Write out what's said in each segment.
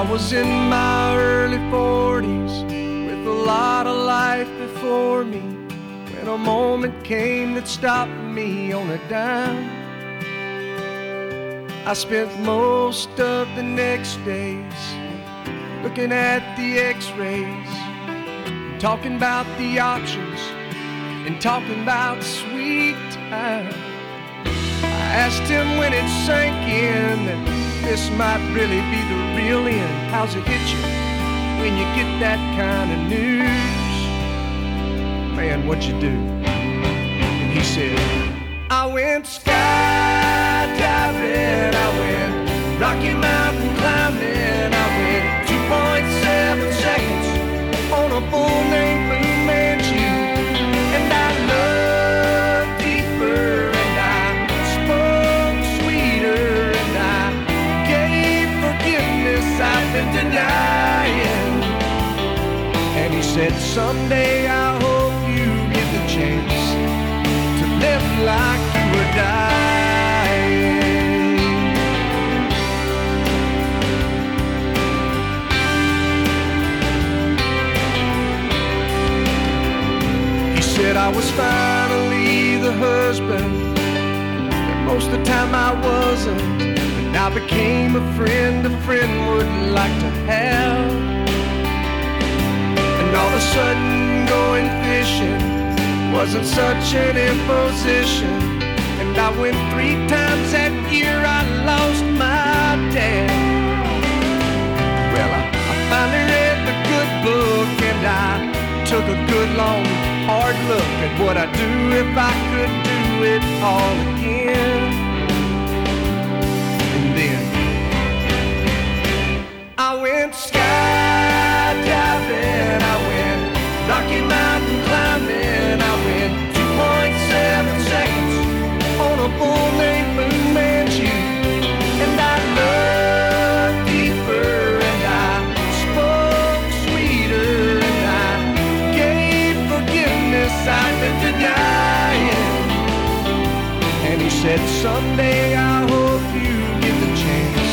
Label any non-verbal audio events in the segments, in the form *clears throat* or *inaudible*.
I was in my early 40s with a lot of life before me when a moment came that stopped me on a dime. I spent most of the next days looking at the x rays, talking about the options, and talking about sweet time. I asked him when it sank in this might really be the real end. How's it hit you when you get that kind of news? Man, what'd you do? And he said, I went skydiving, I went Rocky Mountain climbing, I went 2.7 seconds on a bull Someday I hope you get the chance to live like you were dying. He said I was finally the husband that most of the time I wasn't. And I became a friend a friend would like to have. Wasn't such an imposition. And I went three times that year I lost my dad. Well, I, I finally read the good book and I took a good long hard look at what I'd do if I could do it all again. And then I went skydiving, I went Rocky Mountain And Someday I hope you get the chance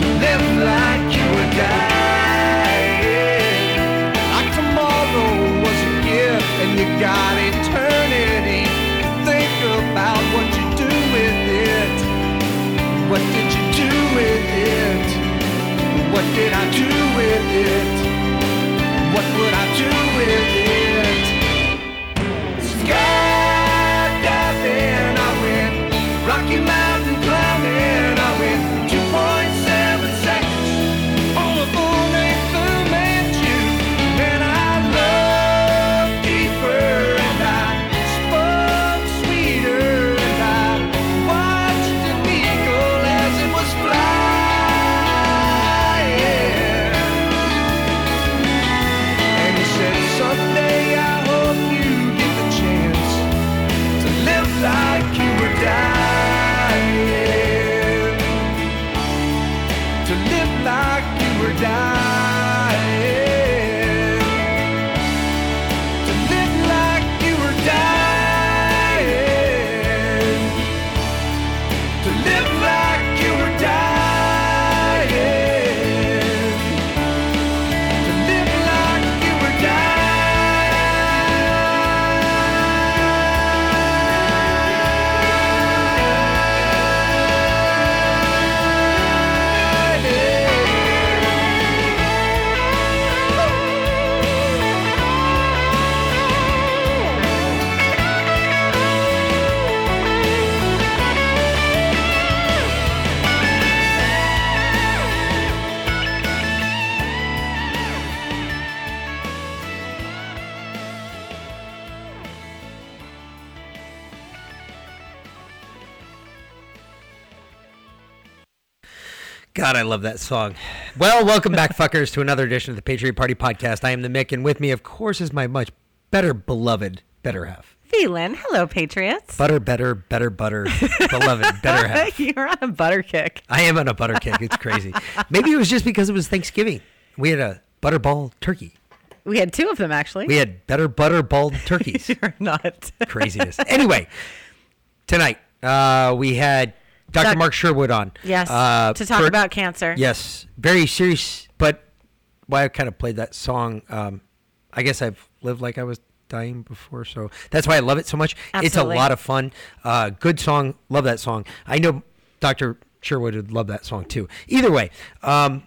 to live like you were dying. Like tomorrow was a gift, and you got eternity. Think about what you do with it. What did you do with it? What did I do with it? What would I do with it? Rocky Mountain God, I love that song. Well, welcome back, fuckers, to another edition of the Patriot Party Podcast. I am the Mick, and with me, of course, is my much better beloved better half. Phelan. Hello, Patriots. Butter, better, better, butter, beloved, better half. *laughs* You're on a butter kick. I am on a butter kick. It's crazy. Maybe it was just because it was Thanksgiving. We had a butterball turkey. We had two of them, actually. We had better butterballed turkeys. *laughs* You're not. Craziness. Anyway, tonight uh, we had Dr. Doc- Mark Sherwood on. yes. uh, to talk for- about cancer. Yes, very serious. But why I kind of played that song. Um, I guess I've lived like I was dying before, so that's why I love it so much. It's a lot of fun. Uh, good song. Love that song. I know Dr. Sherwood would love that song too. Either way, um,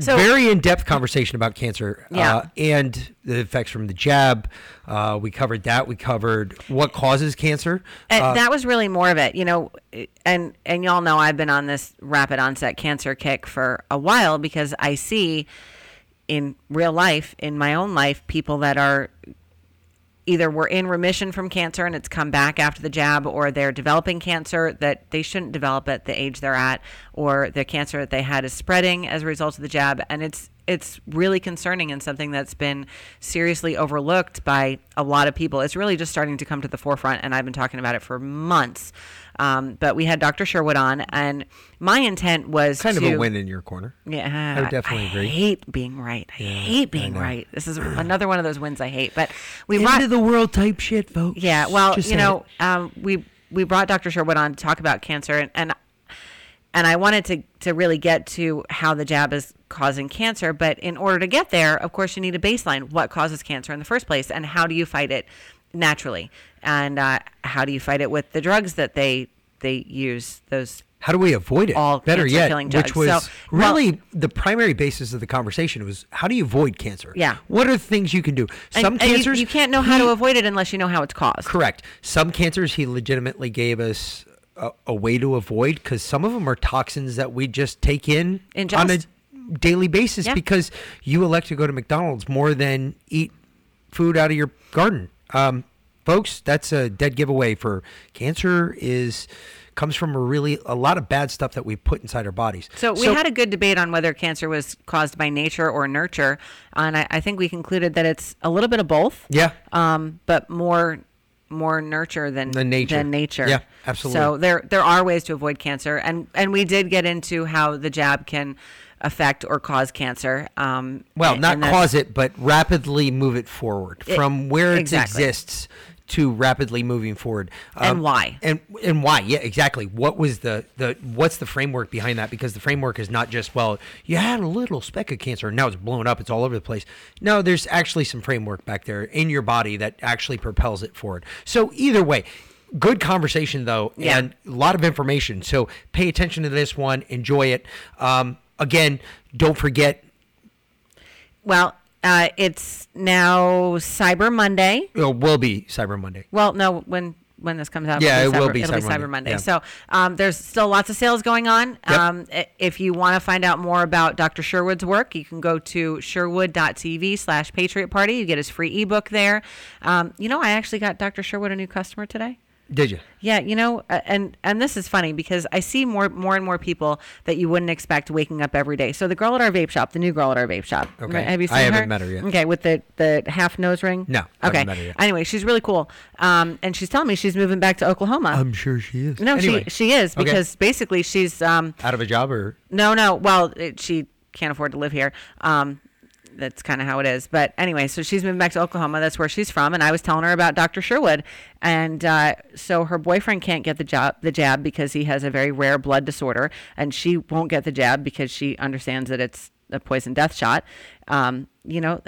So- very in-depth conversation about cancer Yeah. uh, and the effects from the jab. Uh, we covered that. We covered what causes cancer. And Uh, that was really more of it, you know, and and y'all know I've been on this rapid onset cancer kick for a while because I see in real life, in my own life, people that are either were in remission from cancer and it's come back after the jab or they're developing cancer that they shouldn't develop at the age they're at or the cancer that they had is spreading as a result of the jab. And it's it's really concerning and something that's been seriously overlooked by a lot of people it's really just starting to come to the forefront and i've been talking about it for months um, but we had dr sherwood on and my intent was kind of a win in your corner. yeah, I would definitely agree. I hate being right. I hate being know. right. This is *clears throat* another one of those wins I hate. But we End brought of the world type shit, folks. yeah. Well, Just you know, um, we we brought Dr. Sherwood on to talk about cancer, and and, and I wanted to to really get to how the jab is causing cancer. But in order to get there, of course, you need a baseline. What causes cancer in the first place, and how do you fight it naturally? And uh, how do you fight it with the drugs that they they use? Those How do we avoid it? all Better yet, which was So, well- really the primary basis of the conversation was how do you avoid cancer? Yeah. What are the things you can do? and- Some and you- cancers you, can't know how he- to avoid it unless you know how it's caused. Correct. Some cancers he legitimately gave us a, a way to avoid because some of them are toxins that we just take in on a Ingest. Daily basis Yeah. because you elect to go to McDonald's more than eat food out of your garden. Um, folks, that's a dead giveaway for cancer is comes from a really a lot of bad stuff that we put inside our bodies. So we had a good debate on whether cancer was caused by nature or nurture, and I, I think we concluded that it's a little bit of both. Yeah. Um, but more more nurture than Than nature. Than nature. Yeah, absolutely. So there there are ways to avoid cancer, and and we did get into how the jab can affect or cause cancer. Um, Well, not cause it, but rapidly move it forward It- from where it exactly. exists to rapidly moving forward. Um, And why. And and why? Yeah, exactly. What was the the what's the framework behind that? Because the framework is not just well, you had a little speck of cancer and now it's blown up, it's all over the place. No, there's actually some framework back there in your body that actually propels it forward. So either way. Good conversation though, Yeah. and a lot of information. So pay attention to this one, enjoy it. Um, again, don't forget Well, uh, it's now Cyber Monday. It will be Cyber Monday. Well, no, when when this comes out, Yeah, it'll it will Cyber- be it'll Cyber be Cyber Monday, Monday. yeah. So um, there's still lots of sales going on. Yep. Um, if you want to find out more about Dr. Sherwood's work, you can go to sherwood.tv slash Patriot Party. You get his free ebook there. Um, you know, I actually got Dr. Sherwood a new customer today. Did you? Yeah, you know, and and this is funny because I see more more and more people that you wouldn't expect waking up every day. So the girl at our vape shop, the new girl at our vape shop. Okay. have you seen I haven't her? met her yet. Okay, with the the half nose ring. No, I haven't Okay. met her yet. Anyway, she's really cool. Um, and she's telling me she's moving back to Oklahoma. I'm sure she is. no, Anyway, she she is Okay. because basically she's um out of a job or no no well it, she can't afford to live here. Um, that's kind of how it is. But anyway, so she's moving back to Oklahoma. That's where she's from. And I was telling her about Dr. Sherwood. And uh, so her boyfriend can't get the job, the jab because he has a very rare blood disorder, and she won't get the jab because she understands that it's a poison death shot. Um, you know.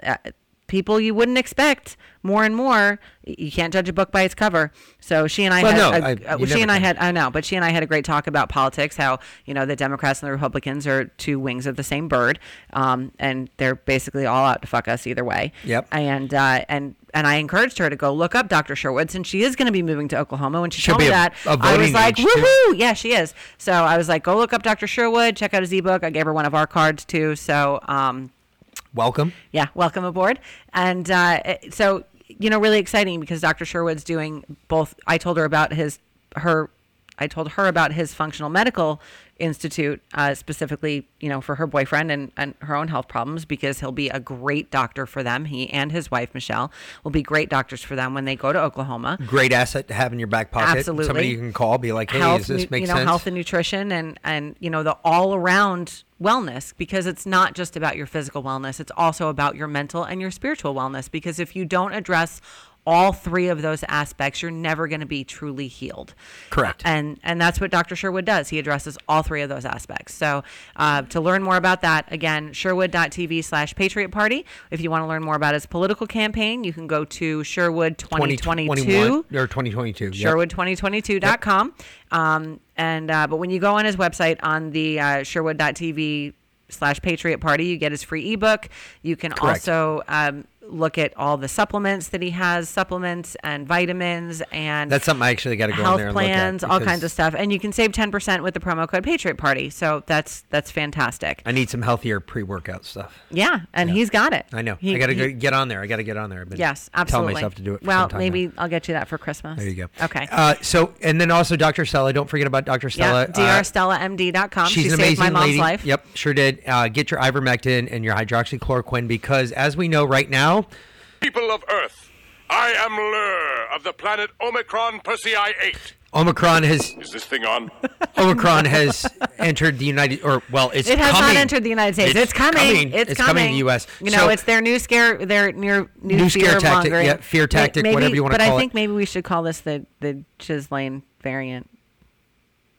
People you wouldn't expect more and more. You can't judge a book by its cover. So she and I Well, had, no, a- I- she and I had, I know, but she and I had a great talk about politics. How you know the Democrats and the Republicans are two wings of the same bird, um, and they're basically all out to fuck us either way. Yep. And uh, and and I encouraged her to go look up Dr. Sherwood since she is going to be moving to Oklahoma. When she She'll told me a- that, a I was like, age, too. woohoo! Yeah, she is. So I was like, go look up Dr. Sherwood. Check out his ebook. I gave her one of our cards too. So um, welcome. yeah, welcome aboard. And uh, so, you know, really exciting because Dr. Sherwood's doing both. I told her about his her I told her about his functional medical institute, uh, specifically, you know, for her boyfriend and, and her own health problems, because he'll be a great doctor for them. He and his wife Michelle will be great doctors for them when they go to Oklahoma. Great asset to have in your back pocket. Absolutely. Somebody you can call, be like, hey, health, does this make you know, sense? health and nutrition, and and you know the all around wellness because it's not just about your physical wellness; it's also about your mental and your spiritual wellness. Because if you don't address all three of those aspects, you're never going to be truly healed. Correct. And and that's what Dr. Sherwood does. He addresses all three of those aspects. So uh, to learn more about that, again, sherwood.tv slash Patriot Party. If you want to learn more about his political campaign, you can go to Sherwood 2022 2021 or 2022. yep. sherwood2022.com. Um, and uh, but when you go on his website on the uh, sherwood.tv slash patriot party, you get his free ebook. You can Correct. also um, look at all the supplements that he has, supplements and vitamins and That's something I actually got to go in health there and plans, look at all kinds of stuff. And you can save 10% with the promo code Patriot Party. So that's that's fantastic. I need some healthier pre-workout stuff. Yeah, and he's got it. I know. He- I got to get on there. I got to get on there. I've Yes, absolutely. myself to do it. Well, maybe now. I'll get you that for Christmas. There you go. Okay. Uh, so, and then also Dr. Stella. Don't forget about Dr. Stella. yeah, Uh, drstellamd.com. She's she an saved amazing my mom's lady. life. Yep, sure did. Uh, get your ivermectin and your hydroxychloroquine because, as we know right now, People of Earth, I am Lrrr of the planet Omicron Persei 8. Omicron has Is this thing on? *laughs* Omicron has entered the United, or well, it's It has coming. not entered the United States. It's, coming. It's, coming to the U.S. You know, So- it's their new scare, their new new, New scare tactic, yeah, fear tactic, maybe, whatever you wanna But call I it. think maybe we should call this the the Ghislaine variant.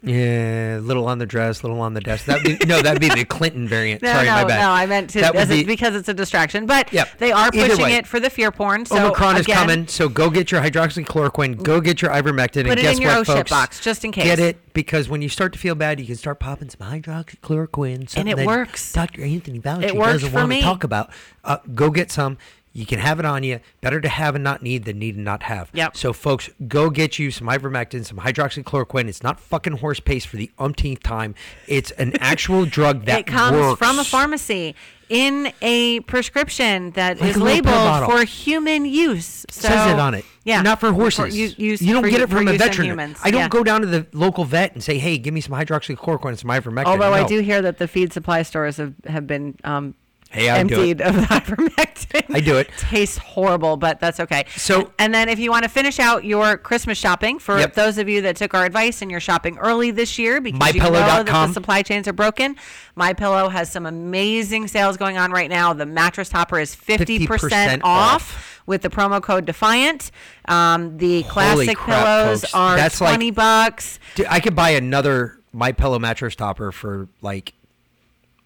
Yeah, little on the dress, little on the desk. That be, no, that'd be the *laughs* Clinton variant. No, Sorry, no, my bad. no. I meant to That as be- it's because it's a distraction. But Yep. they are Either pushing way. it for the fear porn. So Omicron is coming, so go get your hydroxychloroquine, go get your ivermectin, and Put it guess in your what, folks? box, just in case. Get it because when you start to feel bad, you can start popping some hydroxychloroquine. And it works. Dr. Anthony Fauci It doesn't want me. to talk about. Uh, go get some. You can have it on you. Better to have and not need than need and not have. Yep. So, folks, go get you some ivermectin, some hydroxychloroquine. It's not fucking horse paste for the umpteenth time. It's an *laughs* actual drug that it comes works. from a pharmacy in a prescription that Like is a little pill labeled for human use. So, says it on it. Yeah, Not for horses. u- use you don't get it from a use in veterinary. humans. I don't Yeah. go down to the local vet and say, "Hey, give me some hydroxychloroquine and some ivermectin." Although I do hear that the feed supply stores have, have been um, Hey, I do it. emptied of *laughs* ivermectin. I do it. Tastes horrible, but that's okay. So- and then if you want to finish out your Christmas shopping, for Yep. those of you that took our advice and you're shopping early this year because you know that the supply chains are broken, My Pillow has some amazing sales going on right now. The mattress topper is 50%, 50% off. off. With the promo code Defiant, um, the classic crap, pillows folks. are That's like- twenty bucks. Dude, I could buy another My Pillow mattress topper for like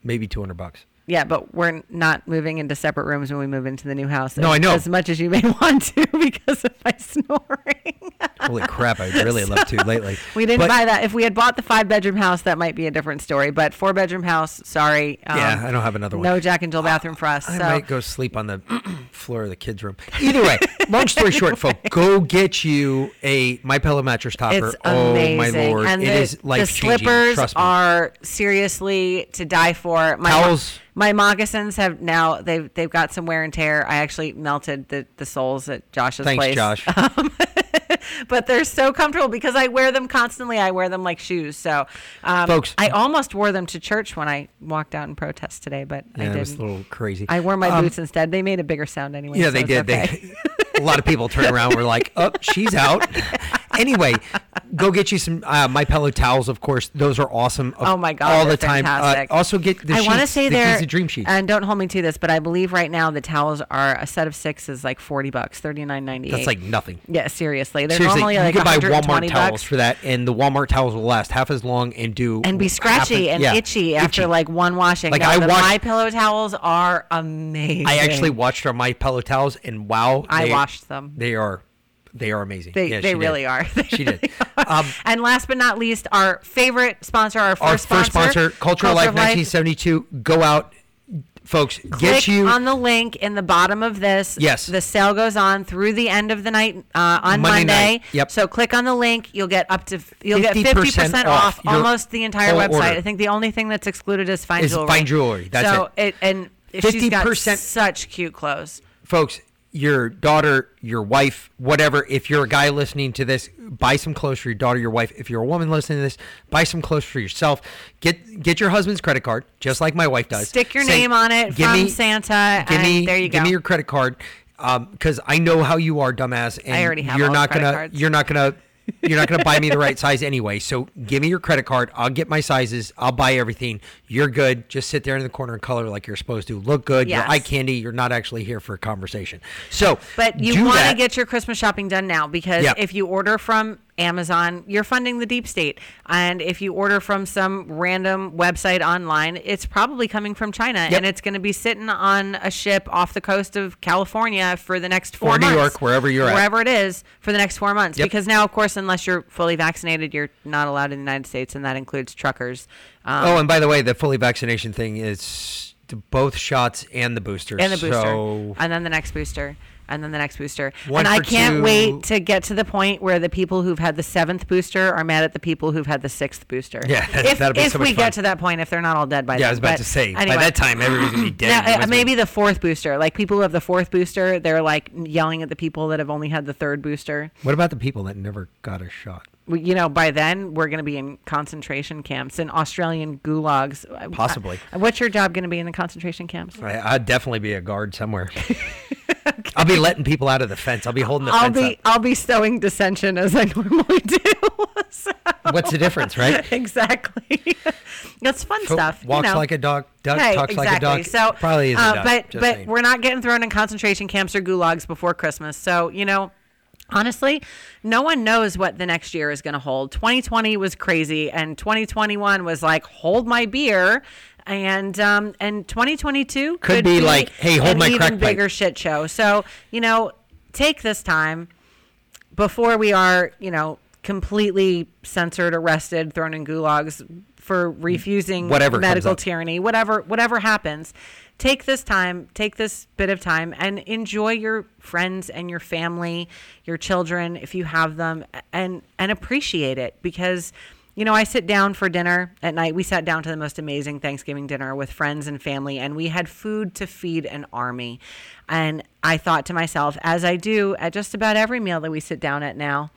maybe two hundred bucks. Yeah, but we're not moving into separate rooms when we move into the new house. No, I know. As much as you may *laughs* want to because of my snoring. *laughs* Holy crap! I'd really love to lately. *laughs* we didn't But- buy that. If we had bought the five bedroom house, that might be a different story. But four bedroom house, sorry. Um, Yeah, I don't have another one. No Jack and Jill bathroom for us. I so might go sleep on the *clears throat* floor of the kids' room. Either way, long story *laughs* short, folks, go get you a My Pillow mattress topper. It's oh amazing. my lord, and it the, is life changing. slippers are seriously to die for. My Towels. my moccasins have now they've they've got some wear and tear. I actually melted the, the soles at Josh's Thanks, place. Josh. *laughs* but they're so comfortable because I wear them constantly. I wear them like shoes. So, um, Folks- I almost wore them to church when I walked out in protest today, but I yeah, it was a little crazy. I wore my Um, boots instead. They made a bigger sound anyway. Yeah, so they did. okay. They *laughs* a lot of people turn around. Were like, "Oh, she's out." *laughs* anyway, go get you some uh, my pillow towels. Of course, those are awesome. of- Oh my god, all the time. Uh, also get the I want to say the they're dream sheets. and don't hold me to this, but I believe right now the towels are a set of six is like forty bucks, thirty nine ninety eight. That's like nothing. yeah, seriously, they're Seriously, normally you like could buy 120 Walmart towels bucks. for that, and the Walmart towels will last half as long and do and be scratchy and yeah, itchy after like one washing. Like, No, I my pillow towels are amazing. I actually watched our my pillow towels, and wow, I they- washed them. They are, they are amazing. They, Yeah, they she did. really are. *laughs* They She did. are. Um, and last but not least, our favorite sponsor, our first our first sponsor, Culture of Life, 1972. Go out, folks. Click get you on the link in the bottom of this. Yes. The sale goes on through the end of the night uh, on Monday Monday. night. Yep. So click on the link. You'll get up to you'll get 50% fifty percent off off almost the entire website. order. I think the only thing that's excluded is fine Is jewelry. fine jewelry. That's so it. and 50% such cute clothes. folks. Your daughter, your wife, whatever. If you're a guy listening to this, buy some clothes for your daughter, your wife. If you're a woman listening to this, buy some clothes for yourself. Get get your husband's credit card, just like my wife does. Stick your Say, name on it "Give from me- Santa, Give me, there you give go. me your credit card, um, because I know how you are, dumbass. And I already have you're not credit gonna. cards. You're not gonna. You're not gonna buy me the right size anyway. So give me your credit card. I'll get my sizes. I'll buy everything. You're good. Just sit there in the corner and color like you're supposed to. Look good. Yes. You're eye candy. You're not actually here for a conversation. So, But you want to get your Christmas shopping done now because Yeah. if you order from Amazon, you're funding the deep state. And if you order from some random website online, it's probably coming from China Yep. and it's going to be sitting on a ship off the coast of California for the next four Or New. York, wherever you're at. Wherever it is for the next four months. Yep. Because now, of course, unless you're fully vaccinated, you're not allowed in the United States, and that includes truckers. Um, Oh, and by the way, the fully vaccination thing is both shots and the booster. and the booster, So and then the next booster, and then the next booster. One and I can't two. wait to get to the point where the people who've had the seventh booster are mad at the people who've had the sixth booster. Yeah, *laughs* if, that'll be if so much we fun. get to that point, if they're not all dead by then. yeah, I was about But to say. anyway. By that time, everybody's gonna be *gasps* dead. Now, uh, maybe the fourth booster. Like people who have the fourth booster, they're like yelling at the people that have only had the third booster. What about the people that never got a shot? You know, by then we're going to be in concentration camps and Australian gulags. Possibly. What's your job going to be in the concentration camps? I, I'd definitely be a guard somewhere. *laughs* I'll be letting people out of the fence. I'll be holding the I'll fence be I'll be sowing dissension as I *laughs* normally do. So- What's the difference, right? *laughs* exactly. That's fun Fo- stuff. Walks you know. like a dog. Duck Hey, talks exactly. like a dog. So probably is a uh, duck. But but saying. we're not getting thrown in concentration camps or gulags before Christmas. So you know. Honestly, no one knows what the next year is going to hold. 2020 was crazy, and 2021 was like, hold my beer. And um, and 2022 could, be like, hey, hold an my even crack pipe. bigger shit show. So you know, take this time before we are, you know, completely censored, arrested, thrown in gulags for refusing Whatever medical tyranny, whatever whatever happens. Take this time, take this bit of time and enjoy your friends and your family, your children if you have them and and appreciate it because you know, I sit down for dinner at night. We sat down to the most amazing Thanksgiving dinner with friends and family, and we had food to feed an army. And I thought to myself, as I do at just about every meal that we sit down at now,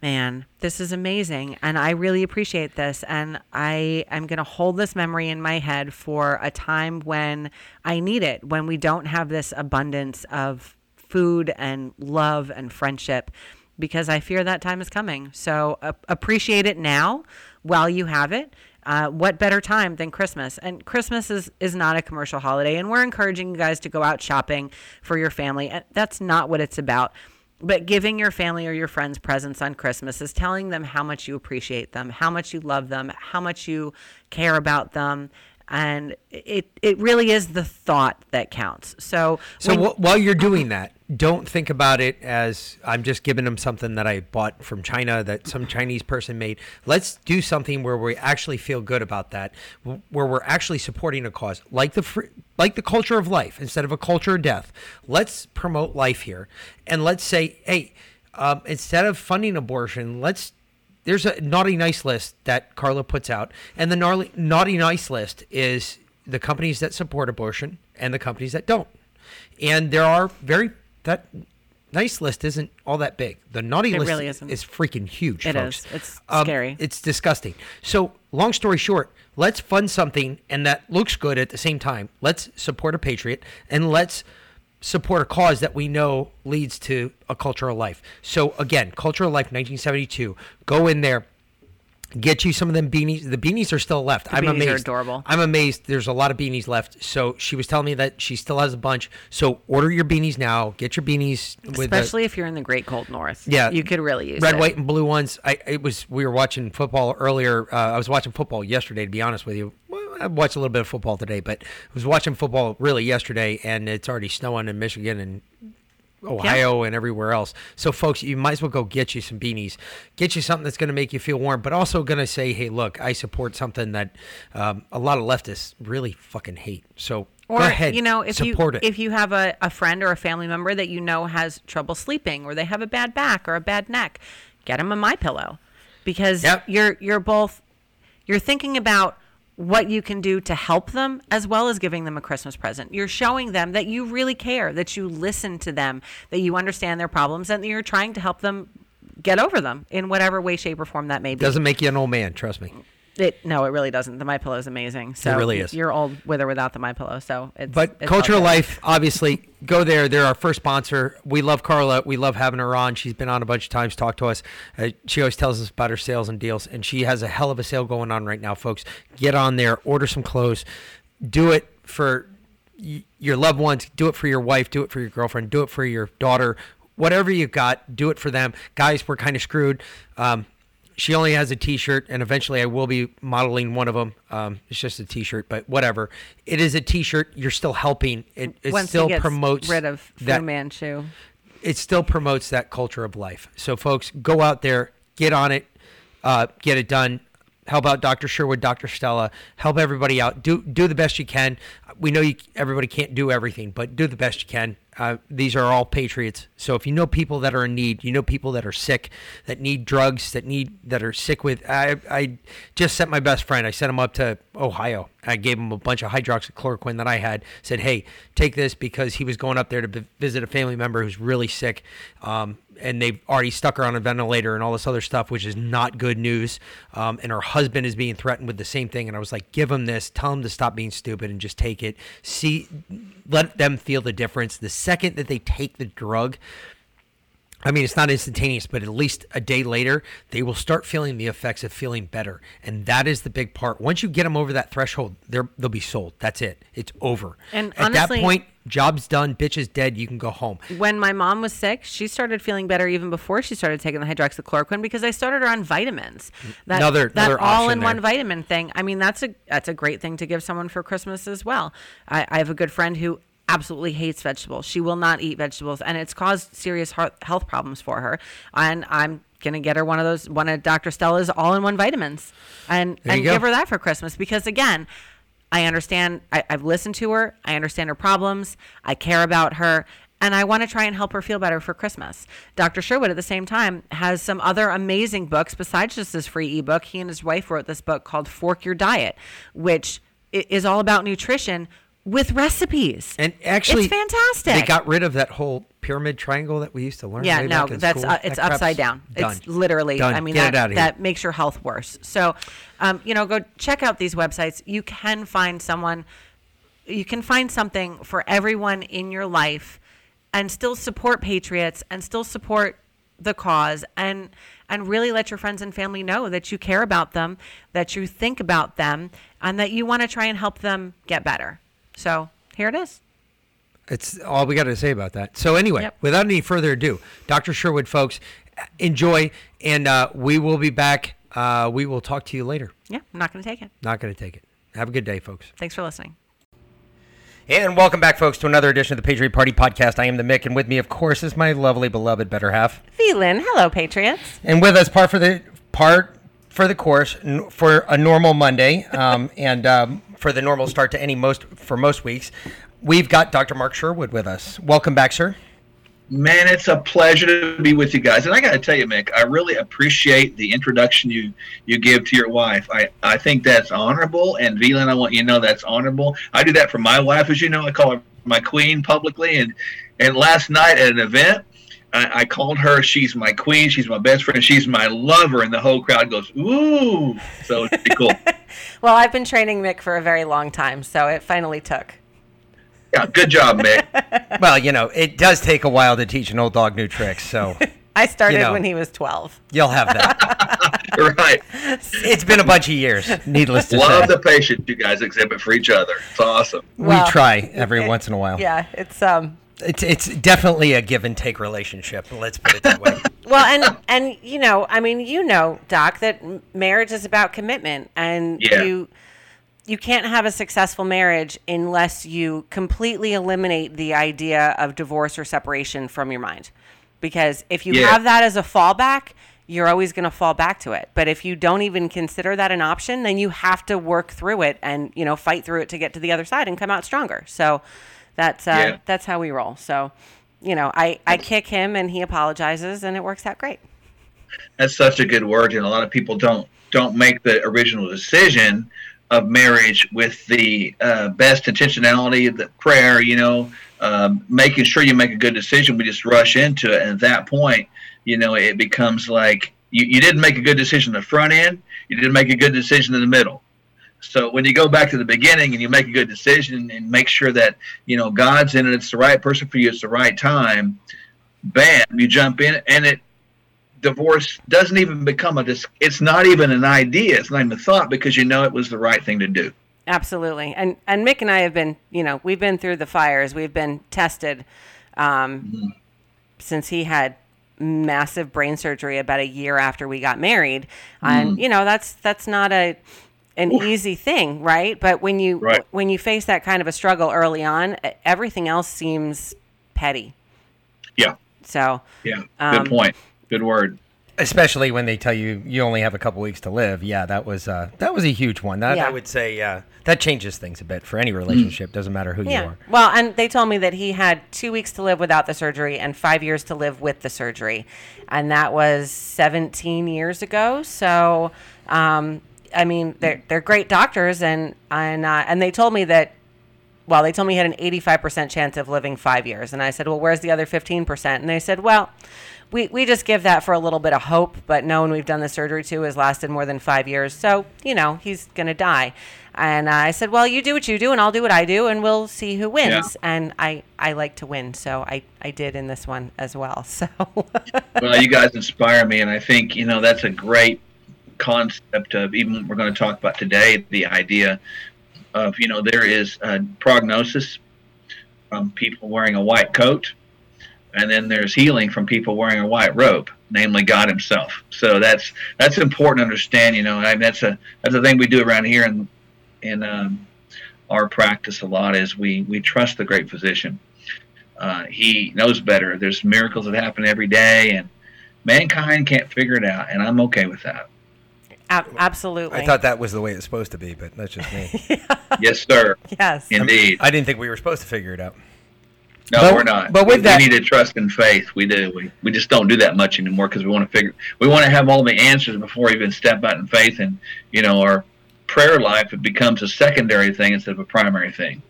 man, this is amazing. And I really appreciate this. And I am going to hold this memory in my head for a time when I need it, when we don't have this abundance of food and love and friendship, because I fear that time is coming. So uh, appreciate it now while you have it. Uh, what better time than Christmas? And Christmas is, is not a commercial holiday, and we're encouraging you guys to go out shopping for your family. And that's not what it's about. But giving your family or your friends presents on Christmas is telling them how much you appreciate them, how much you love them, how much you care about them. And it, it really is the thought that counts. So, So when- wh- while you're doing that, don't think about it as I'm just giving them something that I bought from China that some Chinese person made. Let's do something where we actually feel good about that, where we're actually supporting a cause, like the fr- like the culture of life instead of a culture of death. Let's promote life here, and let's say, hey, um, instead of funding abortion, let's there's a naughty nice list that Carla puts out, and the gnarly, naughty nice list is the companies that support abortion and the companies that don't. And there are very that nice list isn't all that big. The naughty It list really isn't. is freaking huge. It folks. is. It's Um, scary. It's disgusting. So, long story short, let's fund something and that looks good at the same time. Let's support a patriot and let's support a cause that we know leads to a cultural life. So, again, culture of life 1972. Go in there. Get you some of them beanies. The beanies are still left. I'm beanies are amazed. adorable. I'm amazed. There's a lot of beanies left. So she was telling me that she still has a bunch. So order your beanies now. Get your beanies with the- especially if you're in the great cold north. yeah, You could really use red, it. white, and blue ones. I it was we were watching football earlier. Uh, I was watching football yesterday. To be honest with you, I watched a little bit of football today, but I was watching football really yesterday, and it's already snowing in Michigan and Ohio and everywhere else. So, folks, you might as well go get you some beanies. Get you something that's going to make you feel warm, but also going to say, hey, look, I support something that um, a lot of leftists really fucking hate. So, Or go ahead, you know, if you support it. if you have a, a friend or a family member that you know has trouble sleeping, or they have a bad back or a bad neck, get them a my pillow, because Yep. you're you're both you're thinking about what you can do to help them as well as giving them a Christmas present. You're showing them that you really care, that you listen to them, that you understand their problems, and that you're trying to help them get over them in whatever way, shape, or form that may be. Doesn't make you an old man, trust me. It no, it really doesn't. The My Pillow is amazing. So it really is. You're old with or without the My Pillow. So it's But it's Culture all. Life, obviously, go there. They're our first sponsor. We love Carla. We love having her on. She's been on a bunch of times, talked to us. Uh, she always tells us about her sales and deals, and she has a hell of a sale going on right now, folks. Get on there, order some clothes, do it for y- your loved ones, do it for your wife, do it for your girlfriend, do it for your daughter. Whatever you got, do it for them. Guys, we're kind of screwed. Um, she only has a T-shirt, and eventually I will be modeling one of them. Um, it's just a T-shirt, but whatever. It is a T-shirt. You're still helping. It, it Once still promotes rid of Fu that. Manchu. It still promotes that culture of life. So, folks, go out there, get on it, uh, get it done. Help out Dr. Sherwood, Dr. Stella. Help everybody out. Do do the best you can. We know you, everybody can't do everything, but do the best you can. Uh, these are all patriots. So if you know people that are in need, you know people that are sick, that need drugs, that need that are sick with. I I just sent my best friend. I sent him up to Ohio. I gave him a bunch of hydroxychloroquine that I had. Said, hey, take this because he was going up there to b- visit a family member who's really sick. Um, and they've already stuck her on a ventilator and all this other stuff, which is not good news. Um, and her husband is being threatened with the same thing. And I was like, give him this, tell him to stop being stupid and just take it. See, let them feel the difference. The second that they take the drug, I mean, it's not instantaneous, but at least a day later, they will start feeling the effects of feeling better, and that is the big part. Once you get them over that threshold, they're, they'll be sold. That's it. It's over. And at honestly- that point, job's done. Bitch is dead. You can go home. When my mom was sick, she started feeling better even before she started taking the hydroxychloroquine because I started her on vitamins. That, Another- that another all-in-one vitamin thing. I mean, that's a that's a great thing to give someone for Christmas as well. I, I have a good friend who absolutely hates vegetables. She will not eat vegetables, and it's caused serious heart, health problems for her. And I'm gonna get her one of those one of Dr. Stella's all-in-one vitamins, and and go. give her that for Christmas because again. I understand. I, I've listened to her. I understand her problems. I care about her. And I want to try and help her feel better for Christmas. Dr. Sherwood, at the same time, has some other amazing books besides just this free ebook. He and his wife wrote this book called Fork Your Diet, which is all about nutrition with recipes. And actually, it's fantastic. They got rid of that whole pyramid triangle that we used to learn. Yeah, no, that's uh, it's That upside down. Done. It's literally. Done. I mean, Get that it out of here. that makes your health worse. So, um, you know, go check out these websites. You can find someone. You can find something for everyone in your life, and still support patriots and still support the cause and and really let your friends and family know that you care about them, that you think about them, and that you want to try and help them get better. So here it is. It's all we got to say about that. So anyway, Yep. without any further ado, Dr. Sherwood, folks, enjoy, and uh, we will be back. Uh, we will talk to you later. Yeah, I'm not going to take it. Not going to take it. Have a good day, folks. Thanks for listening. And welcome back, folks, to another edition of the Patriot Party Podcast. I am the Mick, and with me, of course, is my lovely, beloved better half. Phelan, hello, Patriots. And with us, part for the part for the course n- for a normal Monday, um, *laughs* and um, for the normal start to any most for most weeks, we've got Dr. Mark Sherwood with us. Welcome back, sir. Man, it's a pleasure to be with you guys. And I got to tell you, Mick, I really appreciate the introduction you you give to your wife. I, I think that's honorable. And Phelan, I want you to know that's honorable. I do that for my wife, as you know. I call her my queen publicly. And and last night at an event, I, I called her. She's my queen. She's my best friend. She's my lover. And the whole crowd goes, ooh. So it's pretty cool. *laughs* Well, I've been training Mick for a very long time, so it finally took. Yeah, good job, Mick. *laughs* Well, you know, it does take a while to teach an old dog new tricks, so *laughs* I started know. when he was 12. you'll have that. right. it's been a bunch of years, needless to Love say. Love the patience you guys exhibit for each other. It's awesome. Well, we try every once in a while. Yeah, it's um It's it's definitely a give and take relationship. Let's put it that way. *laughs* well and and you know, I mean, you know, doc that marriage is about commitment and Yeah. you you can't have a successful marriage unless you completely eliminate the idea of divorce or separation from your mind. Because if you Yeah. have that as a fallback, you're always going to fall back to it. But if you don't even consider that an option, then you have to work through it and, you know, fight through it to get to the other side and come out stronger. So that's uh, Yeah. that's how we roll. So, you know, I I kick him and he apologizes and it works out great. that's such a good word and a lot of people don't don't make the original decision of marriage with the uh, best intentionality, the prayer, you know, um, making sure you make a good decision. We just rush into it, and at that point, you know, it becomes like you, you didn't make a good decision in the front end, you didn't make a good decision in the middle. So when you go back to the beginning and you make a good decision and make sure that you know God's in it, it's the right person for you, it's the right time. Bam, you jump in, and it divorce doesn't even become a. dis- It's not even an idea. It's not even a thought because you know it was the right thing to do. Absolutely. And and Mick and I have been, you know, we've been through the fires. We've been tested um, since he had massive brain surgery about a year after we got married. And you know, that's that's not a an easy thing, right? But when you Right. when you face that kind of a struggle early on, everything else seems petty. Yeah, So, yeah. Um, Good point. Good word. especially when they tell you you only have a couple weeks to live. Yeah, that was uh, that was a huge one. That Yeah. I would say uh, that changes things a bit for any relationship. Doesn't matter who you are. Well, and they told me that he had two weeks to live without the surgery and five years to live with the surgery, and that was 17 years ago. So, um, I mean, they're they're great doctors, and and uh, and they told me that. Well, they told me he had an 85% chance of living five years. And I said, Well, where's the other 15%? And they said, Well, we, we just give that for a little bit of hope, but no one we've done the surgery to has lasted more than five years. So, you know, he's going to die. And I said, Well, you do what you do, and I'll do what I do, and we'll see who wins. And I, I like to win. So I, I did in this one as well. *laughs* So, well, you guys inspire me, and I think you know that's a great concept of even what we're going to talk about today. The idea of you know there is a prognosis from people wearing a white coat, and then there's healing from people wearing a white robe, namely God Himself. So that's that's important to understand. You know, I mean, that's a that's a thing we do around here in in um, our practice a lot is we we trust the great physician. Uh, he knows better. There's miracles that happen every day, and mankind can't figure it out, and I'm okay with that. Ab- absolutely. I thought that was the way it's supposed to be, but that's just me. *laughs* yes, sir. yes. Indeed. I didn't think we were supposed to figure it out. No, But- we're not. but with we, that- we need to trust in faith. We do. We we just don't do that much anymore because we want to figure. We want to have all the answers before we even step out in faith, and you know our prayer life it becomes a secondary thing instead of a primary thing.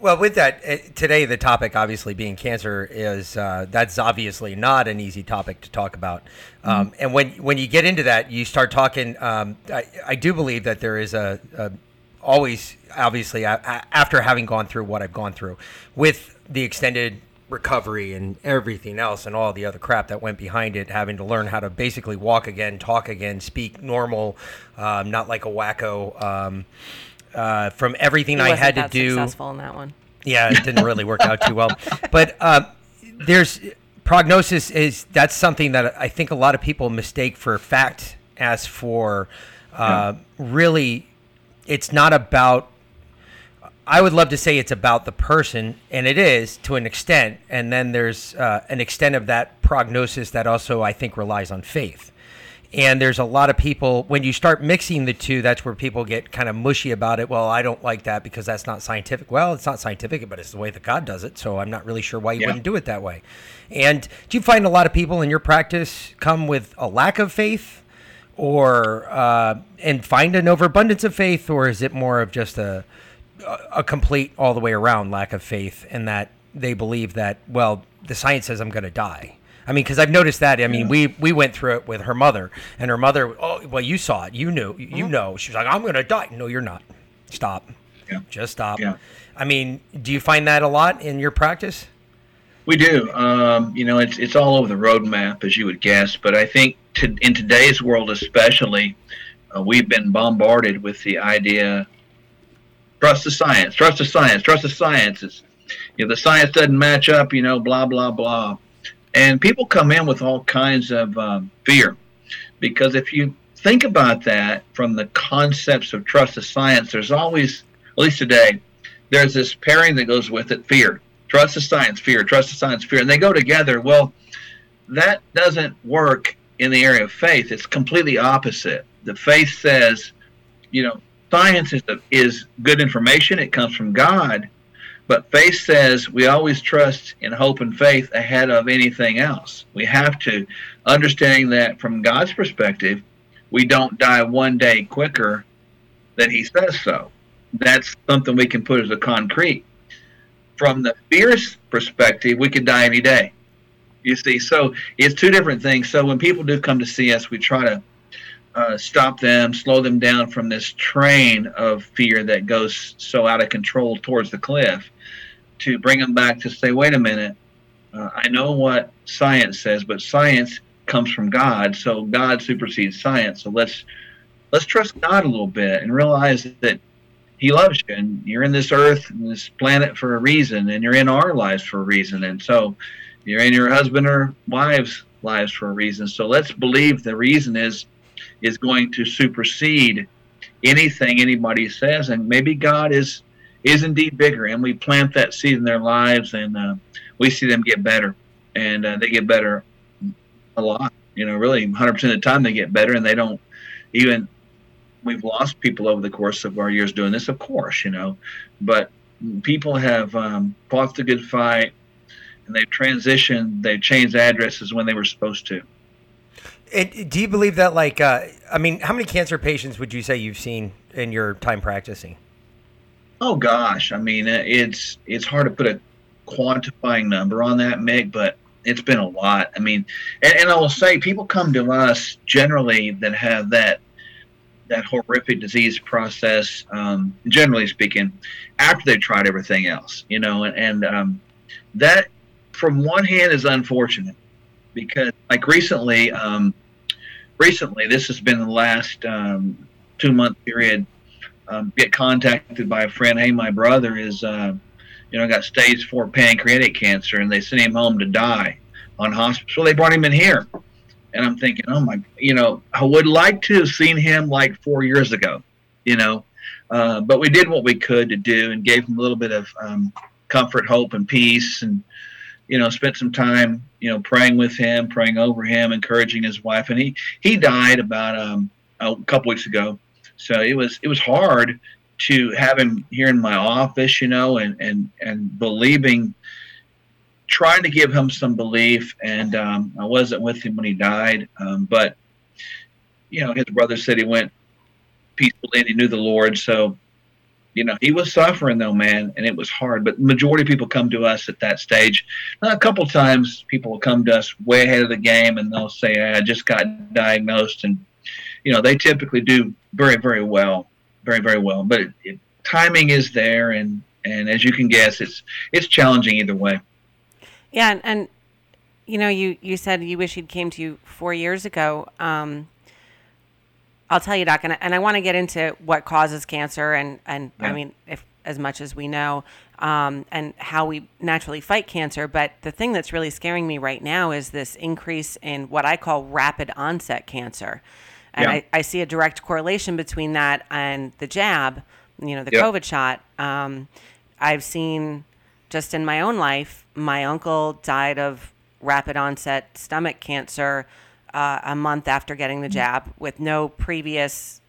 Well, with that, uh, today the topic obviously being cancer is uh, that's obviously not an easy topic to talk about. Um, and when when you get into that, you start talking. Um, I, I do believe that there is a, a always obviously after having gone through what I've gone through with the extended recovery and everything else and all the other crap that went behind it, having to learn how to basically walk again, talk again, speak normal, um, not like a wacko. Uh, from everything I had to do, successful in that one. yeah, it didn't really work out too well. *laughs* But um, there's prognosis is that's something that I think a lot of people mistake for fact. As for uh, really, it's not about. I would love to say it's about the person, and it is to an extent. And then there's uh, an extent of that prognosis that also I think relies on faith. And there's a lot of people when you start mixing the two, that's where people get kind of mushy about it. Well, I don't like that because that's not scientific. Well, it's not scientific, but it's the way that God does it. So I'm not really sure why you Yeah. wouldn't do it that way. And do you find a lot of people in your practice come with a lack of faith, or uh, and find an overabundance of faith, or is it more of just a a complete all the way around lack of faith in that they believe that well the science says i'm going to die i mean because i've noticed that i mean we we went through it with her mother and her mother oh well you saw it you knew you know she was like i'm going to die no you're not stop Yeah. just stop Yeah. i mean do you find that a lot in your practice We do. Um, you know, it's it's all over the roadmap, as you would guess. But I think to, in today's world, especially, uh, we've been bombarded with the idea: trust the science, trust the science, trust the science. It's, if the science doesn't match up, you know, blah blah blah, and people come in with all kinds of um, fear, because if you think about that from the concepts of trust of science, there's always, at least today, there's this pairing that goes with it: fear. Trust the science fear. Trust the science fear. And they go together. Well that doesn't work in the area of faith. It's completely opposite. The faith says you know science is, is good information. It comes from god but faith says we always trust in hope and faith ahead of anything else we have to understanding that from god's perspective we don't die one day quicker than he says so. That's something we can put as a concrete. From the fear's perspective, we could die any day. You see, so it's two different things. So when people do come to see us, we try to uh, stop them, slow them down from this train of fear that goes so out of control towards the cliff, to bring them back to say, wait a minute, uh, I know what science says, but science comes from God, so God supersedes science. So let's let's trust God a little bit and realize that He loves you, and you're in this earth, and this planet for a reason, and you're in our lives for a reason, and so you're in your husband or wife's lives for a reason. So let's believe the reason is is going to supersede anything anybody says, and maybe God is is indeed bigger, and we plant that seed in their lives, and uh, we see them get better, and uh, they get better a lot. You know, really, 100% of the time they get better, and they don't even. We've lost people over the course of our years doing this, of course, you know, but people have um, fought the good fight, and they've transitioned, they've changed addresses when they were supposed to. And do you believe that, like, uh, I mean, how many cancer patients would you say you've seen in your time practicing? Oh gosh, I mean, uh, it's it's hard to put a quantifying number on that, Mick, but it's been a lot. I mean, and, and I will say, people come to us generally that have that that horrific disease process. Um, generally speaking, after they've tried everything else, you know, and, and um, that, from one hand, is unfortunate because, like recently, um, recently, this has been the last um, two month period. Um, get contacted by a friend. Hey, my brother is. Uh, you know, got stage four pancreatic cancer, and they sent him home to die on hospice. So they brought him in here, and I'm thinking, oh my, you know, I would like to have seen him like four years ago, you know, uh, but we did what we could to do and gave him a little bit of um, comfort, hope, and peace, and you know, spent some time, you know, praying with him, praying over him, encouraging his wife, and he he died about um, a couple weeks ago. So it was it was hard to have him here in my office, you know, and and and believing, trying to give him some belief. And um, I wasn't with him when he died, um, but you know, his brother said he went peacefully and he knew the Lord. So, you know, he was suffering though, man, and it was hard. But majority of people come to us at that stage. Now, a couple times, people will come to us way ahead of the game, and they'll say, "I just got diagnosed," and you know, they typically do very, very well very very well. But it, it, timing is there, and and as you can guess, it's it's challenging either way. Yeah, and, and you know, you you said you wish he'd came to you four years ago. Um, I'll tell you, Doc, and I, and I want to get into what causes cancer, and and yeah. I mean, if as much as we know, um, and how we naturally fight cancer. But the thing that's really scaring me right now is this increase in what I call rapid onset cancer. And yeah. I, I see a direct correlation between that and the jab, you know, the yep. COVID shot. Um, I've seen just in my own life, my uncle died of rapid onset stomach cancer uh, a month after getting the jab with no previous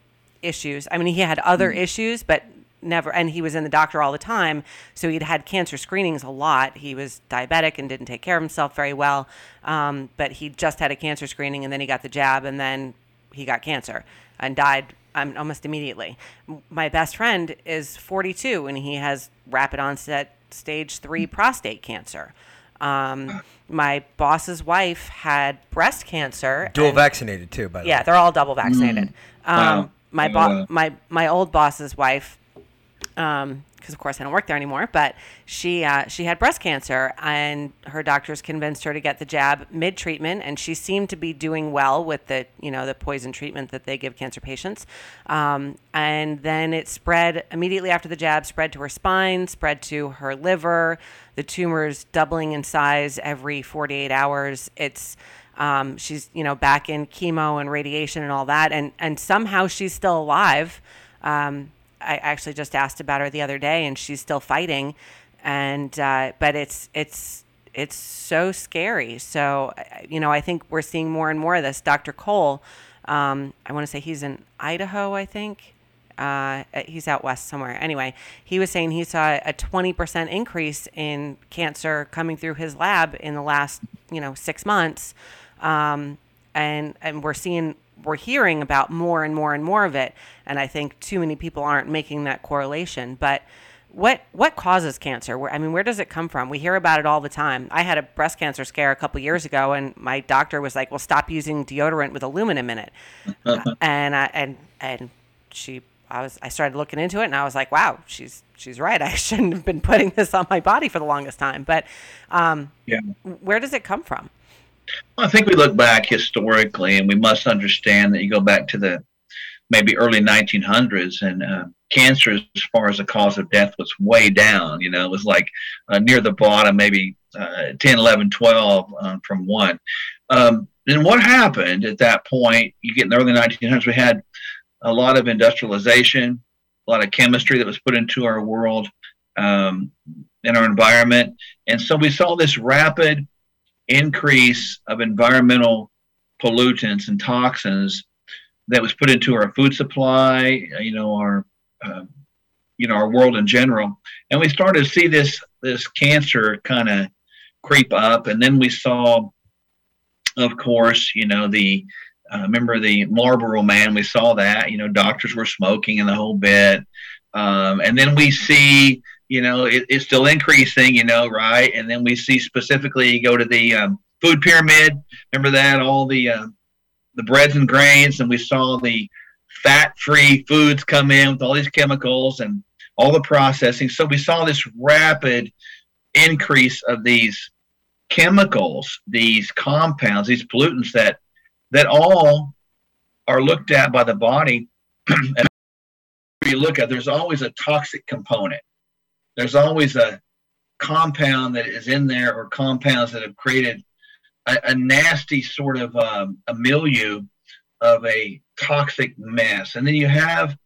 issues. I mean, he had other mm. issues, but never, and he was in the doctor all the time. So he'd had cancer screenings a lot. He was diabetic and didn't take care of himself very well. Um, but he just had a cancer screening and then he got the jab and then he got cancer and died um, almost immediately. My best friend is 42 and he has rapid onset stage three prostate cancer. Um, my boss's wife had breast cancer. Dual and, vaccinated too, by the yeah, way. Yeah, they're all double vaccinated. Mm. Um, wow. My bo- my my old boss's wife um, because of course I don't work there anymore. But she uh, she had breast cancer, and her doctors convinced her to get the jab mid treatment, and she seemed to be doing well with the you know the poison treatment that they give cancer patients. Um, and then it spread immediately after the jab, spread to her spine, spread to her liver. The tumors doubling in size every 48 hours. It's um, she's you know back in chemo and radiation and all that, and and somehow she's still alive. Um, I actually just asked about her the other day, and she's still fighting. And uh, but it's it's it's so scary. So you know, I think we're seeing more and more of this. Dr. Cole, um, I want to say he's in Idaho, I think. Uh, he's out west somewhere. Anyway, he was saying he saw a 20% increase in cancer coming through his lab in the last, you know, six months. Um, and, and we're seeing we're hearing about more and more and more of it, and I think too many people aren't making that correlation. But what what causes cancer? Where, I mean, where does it come from? We hear about it all the time. I had a breast cancer scare a couple years ago, and my doctor was like, "Well, stop using deodorant with aluminum in it," *laughs* and I, and and she I was I started looking into it and I was like, wow, she's she's right. *laughs* I shouldn't have been putting this on my body for the longest time. But um, Yeah. where does it come from? Well, I think we look back historically, and we must understand that you go back to the maybe early 1900s, and uh, cancer, as far as the cause of death, was way down. You know, it was like uh, near the bottom, maybe uh, 10, 11, 12 um, from one. Um, then what happened at that point? You get in the early 1900s, we had a lot of industrialization, a lot of chemistry that was put into our world, um, in our environment, and so we saw this rapid increase of environmental pollutants and toxins that was put into our food supply, uh, you know, our, uh, you know, our world in general, and we started to see this this cancer kind of creep up, and then we saw, of course, you know, the uh, remember the Marlboro Man? We saw that, you know, doctors were smoking and the whole bit, um, and then we see you know, it, it's still increasing, you know, right? And then we see specifically you go to the um, food pyramid. Remember that all the uh, the breads and grains, and we saw the fat-free foods come in with all these chemicals and all the processing. So we saw this rapid increase of these chemicals, these compounds, these pollutants that that all are looked at by the body. *clears throat* and you look at, there's always a toxic component there's always a compound that is in there or compounds that have created a, a nasty sort of um, a milieu of a toxic mess and then you have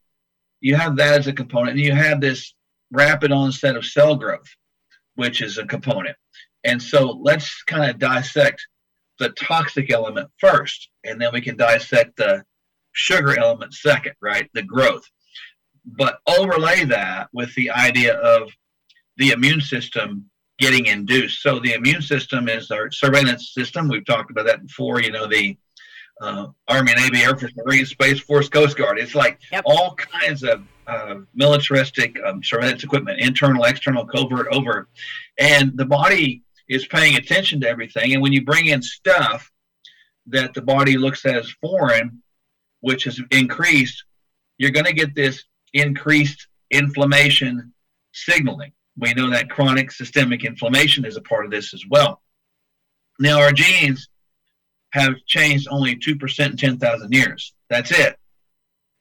you have that as a component. And you have this rapid onset of cell growth which is a component. And so let's kind of dissect the toxic element first and then we can dissect the sugar element second right? The growth. But overlay that with the idea of the immune system getting induced. So the immune system is our surveillance system. We've talked about that before. You know, the uh, Army, Navy, Air Force, Marine, Space Force, Coast Guard. It's like Yep. all kinds of uh, militaristic um, surveillance equipment, internal, external, covert, overt, and the body is paying attention to everything. And when you bring in stuff that the body looks at as foreign, which has increased, you're going to get this increased inflammation signaling. We know that chronic systemic inflammation is a part of this as well. Now, our genes have changed only 2% in 10,000 years. That's it.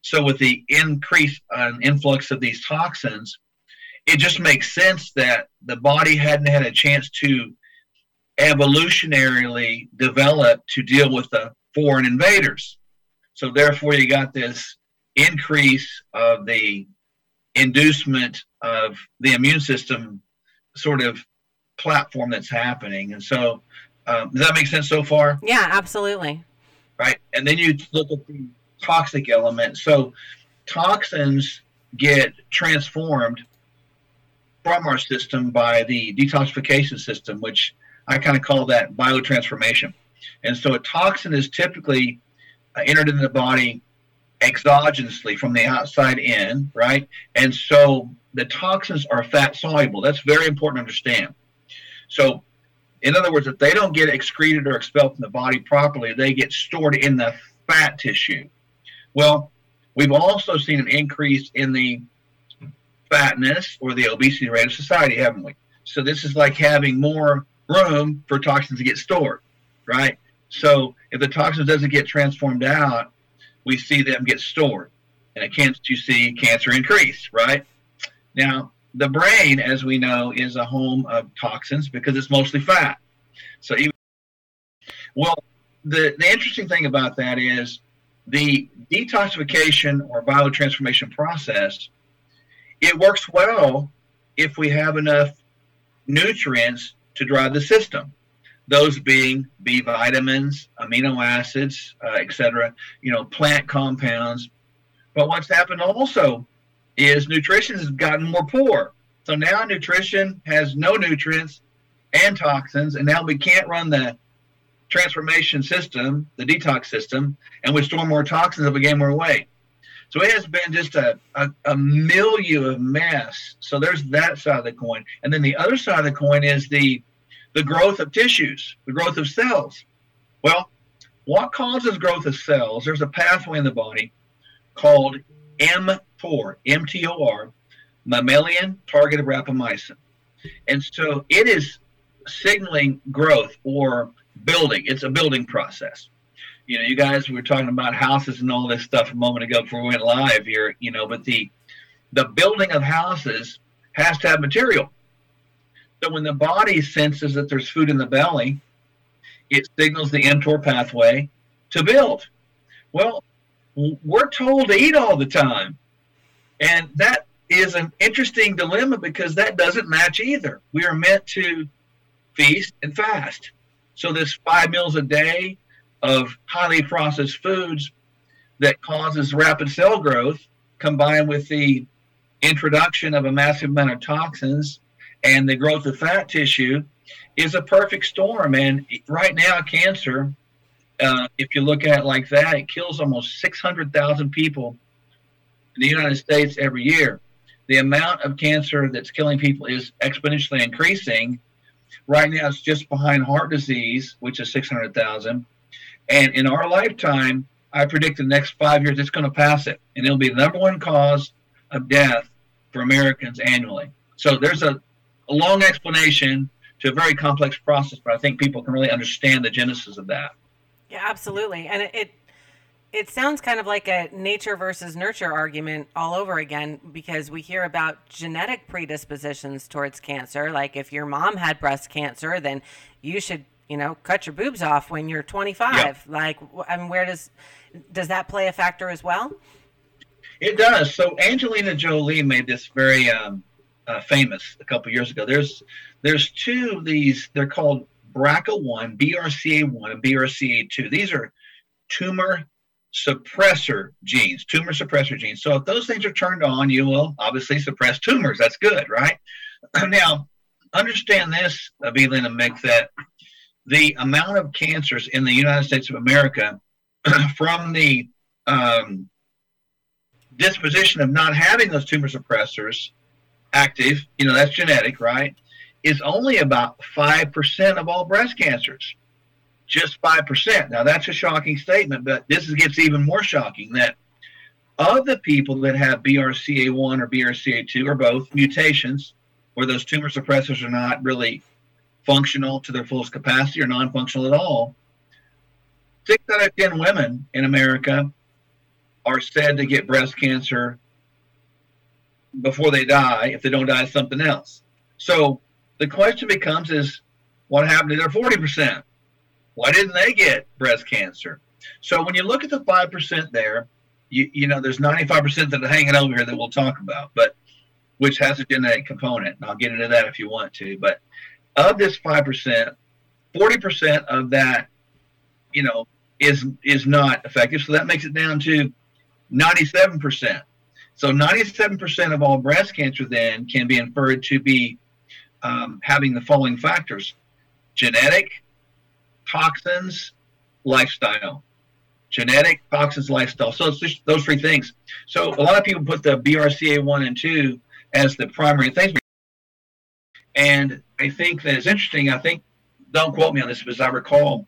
So, with the increase uh, influx of these toxins, it just makes sense that the body hadn't had a chance to evolutionarily develop to deal with the foreign invaders. So, therefore, you got this increase of the inducement of the immune system sort of platform that's happening. And so, um, does that make sense so far? Yeah, absolutely. Right. And then you look at the toxic element. So, toxins get transformed from our system by the detoxification system, which I kind of call that biotransformation. And so, a toxin is typically uh, entered into the body exogenously from the outside in, right? And so the toxins are fat soluble. That's very important to understand. So, in other words, if they don't get excreted or expelled from the body properly, they get stored in the fat tissue. Well, we've also seen an increase in the fatness or the obesity rate of society, haven't we? So, this is like having more room for toxins to get stored, right? So, if the toxins doesn't get transformed out, we see them get stored, and it you see cancer increase, right? Now, the brain, as we know, is a home of toxins because it's mostly fat. So, even well, the the interesting thing about that is the detoxification or biotransformation process. It works well if we have enough nutrients to drive the system those being B vitamins, amino acids, uh, etc., you know, plant compounds. But what's happened also is nutrition has gotten more poor. So now nutrition has no nutrients and toxins, and now we can't run the transformation system, the detox system, and we store more toxins if we gain more weight. So it has been just a, a, a milieu of mess. So there's that side of the coin. And then the other side of the coin is the the growth of tissues, the growth of cells. Well, what causes growth of cells? There's a pathway in the body called mTOR, MTOR, mammalian targeted rapamycin. And so it is signaling growth or building. It's a building process. You know, you guys were talking about houses and all this stuff a moment ago before we went live here, you know, but the the building of houses has to have material. So when the body senses that there's food in the belly, it signals the mTOR pathway to build. Well, we're told to eat all the time. And that is an interesting dilemma because that doesn't match either. We are meant to feast and fast. So this five meals a day of highly processed foods that causes rapid cell growth combined with the introduction of a massive amount of toxins and the growth of fat tissue is a perfect storm. And right now, cancer, uh, if you look at it like that, it kills almost 600,000 people in the United States every year. The amount of cancer that's killing people is exponentially increasing. Right now, it's just behind heart disease, which is 600,000. And in our lifetime, I predict the next five years it's going to pass it, and it'll be the number one cause of death for Americans annually. So there's a, a long explanation to a very complex process, but I think people can really understand the genesis of that. Yeah, absolutely. And it, it it sounds kind of like a nature versus nurture argument all over again because we hear about genetic predispositions towards cancer. Like if your mom had breast cancer, then you should, you know, cut your boobs off when you're 25. Yep. Like, I mean, where does does that play a factor as well? It does. So Angelina Jolie made this very um, uh, famous a couple years ago. There's there's two of these. They're called BRCA1, BRCA1, and BRCA2. These are tumor suppressor genes, tumor suppressor genes. So if those things are turned on, you will obviously suppress tumors. That's good, right? *clears throat* now, understand this, Evelyn and Mick, that the amount of cancers in the United States of America *clears throat* from the um, disposition of not having those tumor suppressors active, you know, that's genetic, right? Is only about 5% of all breast cancers. Just 5%. Now, that's a shocking statement, but this gets even more shocking that of the people that have BRCA1 or BRCA2 or both mutations, where those tumor suppressors are not really functional to their fullest capacity or non functional at all, six out of 10 women in America are said to get breast cancer before they die if they don't die of something else. So the question becomes is what happened to their 40%? Why didn't they get breast cancer? So when you look at the 5% there, you, you know, there's 95% that are hanging over here that we'll talk about, but which has a genetic component. And I'll get into that if you want to. But of this 5%, 40% of that, you know, is is not effective. So that makes it down to 97%. So 97% of all breast cancer then can be inferred to be um, having the following factors genetic, toxins, lifestyle. Genetic, toxins, lifestyle. So it's just those three things. So a lot of people put the BRCA1 and 2 as the primary things. And I think that it's interesting. I think, don't quote me on this, but as I recall,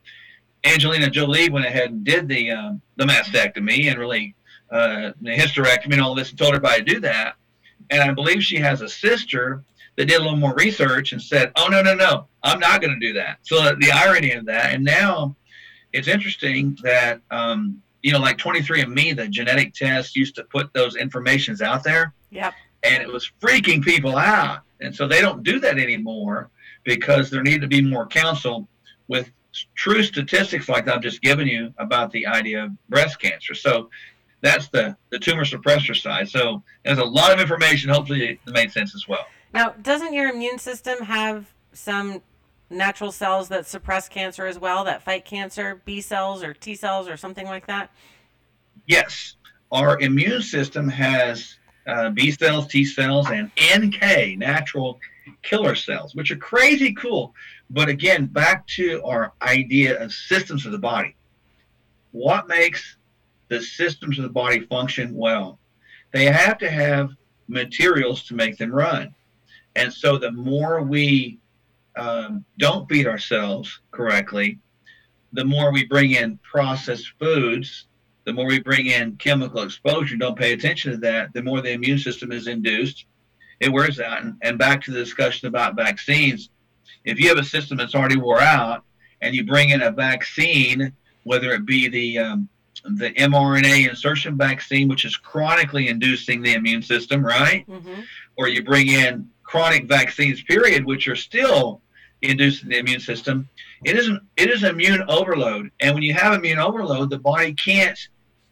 Angelina Jolie went ahead and did the um, the mastectomy and really uh, the hysterectomy and all this and told everybody to do that. And I believe she has a sister that did a little more research and said, "Oh no, no, no, I'm not going to do that." So the irony of that, and now it's interesting that um, you know, like 23andMe, the genetic test used to put those informations out there, Yep. and it was freaking people out. And so they don't do that anymore because there need to be more counsel with true statistics like I've just given you about the idea of breast cancer. So that's the, the tumor suppressor side. So there's a lot of information. Hopefully it made sense as well. Now, doesn't your immune system have some natural cells that suppress cancer as well, that fight cancer, B cells or T cells or something like that? Yes, our immune system has uh, B cells, T cells, and NK, natural killer cells, which are crazy cool. But again, back to our idea of systems of the body. What makes the systems of the body function well? They have to have materials to make them run. And so the more we um, don't feed ourselves correctly, the more we bring in processed foods, the more we bring in chemical exposure, don't pay attention to that, the more the immune system is induced. It wears out. And, and back to the discussion about vaccines, if you have a system that's already wore out and you bring in a vaccine, whether it be the um, the mRNA insertion vaccine, which is chronically inducing the immune system, right? Mm-hmm. Or you bring in chronic vaccines, period, which are still inducing the immune system. It isn't. It is immune overload, and when you have immune overload, the body can't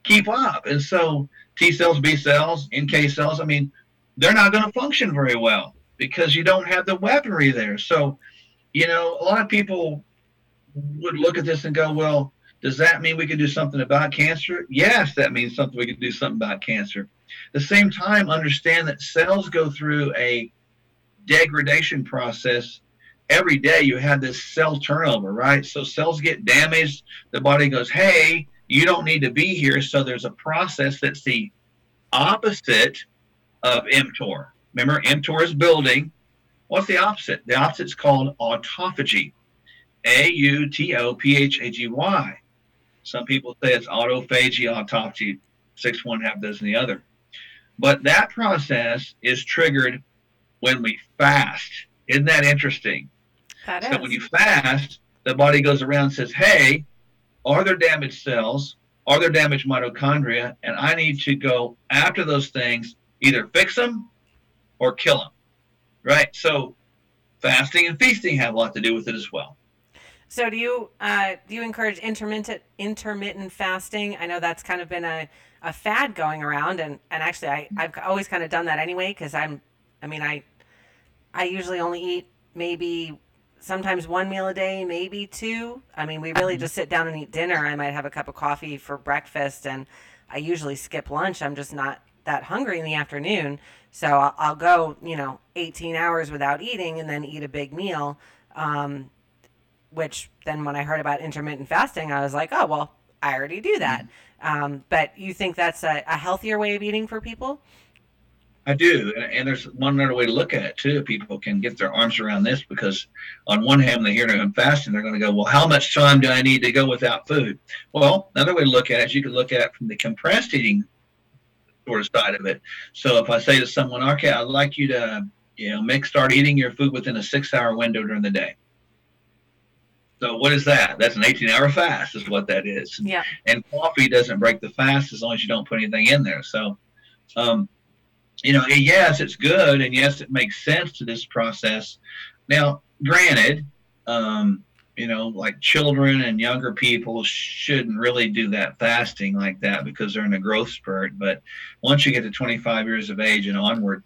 keep up, and so T cells, B cells, NK cells. I mean, they're not going to function very well because you don't have the weaponry there. So, you know, a lot of people would look at this and go, well, does that mean we can do something about cancer? Yes, that means something we can do something about cancer. At the same time, understand that cells go through a degradation process every day. You have this cell turnover, right? So cells get damaged. The body goes, hey, you don't need to be here. So there's a process that's the opposite of mTOR. Remember, mTOR is building. What's the opposite? The opposite is called autophagy. A U T O P H A G Y. Some people say it's autophagy, autophagy, six one half dozen the other. But that process is triggered when we fast. Isn't that interesting? That So is. when you fast, the body goes around and says, Hey, are there damaged cells? Are there damaged mitochondria? And I need to go after those things, either fix them or kill them. Right? So fasting and feasting have a lot to do with it as well. So do you uh, do you encourage intermittent intermittent fasting? I know that's kind of been a, a fad going around, and, and actually I I've always kind of done that anyway because I'm I mean I I usually only eat maybe sometimes one meal a day, maybe two. I mean we really just sit down and eat dinner. I might have a cup of coffee for breakfast, and I usually skip lunch. I'm just not that hungry in the afternoon, so I'll, I'll go you know 18 hours without eating and then eat a big meal. Um, which then when I heard about intermittent fasting, I was like, oh, well, I already do that. Um, but you think that's a, a healthier way of eating for people? I do, and, and there's one other way to look at it too. People can get their arms around this because, on one hand, they hear I'm fasting, they're going to go, "Well, how much time do I need to go without food?" Well, another way to look at it is you can look at it from the compressed eating sort of side of it. So if I say to someone, "Okay, I'd like you to, you know, make start eating your food within a six-hour window during the day," so what is that? That's an 18-hour fast, is what that is Yeah. and coffee doesn't break the fast as long as you don't put anything in there. So, um, you know, yes, it's good, and yes, it makes sense to this process. Now, granted, um, you know, like children and younger people shouldn't really do that fasting like that because they're in a growth spurt. But once you get to 25 years of age and onward,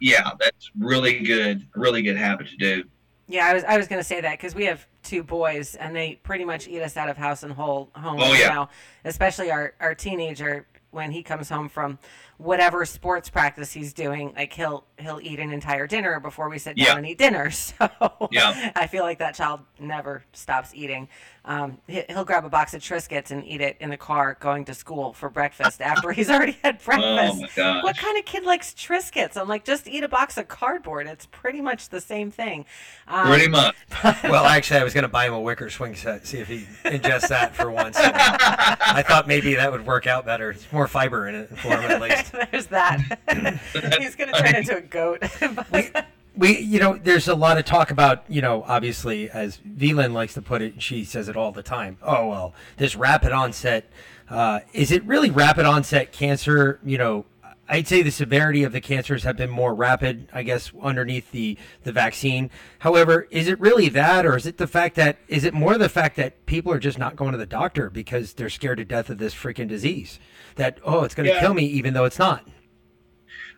yeah, that's really good, really good habit to do. Yeah, I was I was gonna say that because we have two boys and they pretty much eat us out of house and whole home Oh, yeah. now. Especially our our teenager when he comes home from whatever sports practice he's doing, like he'll he'll eat an entire dinner before we sit down Yeah. and eat dinner. *laughs* So Yeah. I feel like that child never stops eating. Um, he- he'll grab a box of Triscuits and eat it in the car going to school for breakfast *laughs* after he's already had breakfast. Oh. What kind of kid likes Triscuits? I'm like, just eat a box of cardboard. It's pretty much the same thing. Um, Pretty much. *laughs* well, actually, I was going to buy him a wicker swing set, see if he ingests that for once. I thought maybe that would work out better. It's more fiber in it for him, at least. *laughs* There's that. *laughs* He's gonna turn into a goat. *laughs* we you know there's a lot of talk about you know obviously as Velan likes to put it and she says it all the time oh well this rapid onset uh, is it really rapid onset cancer you know I'd say the severity of the cancers have been more rapid I guess underneath the the vaccine however is it really that or is it the fact that is it more the fact that people are just not going to the doctor because they're scared to death of this freaking disease that oh it's going to Yeah. kill me even though it's not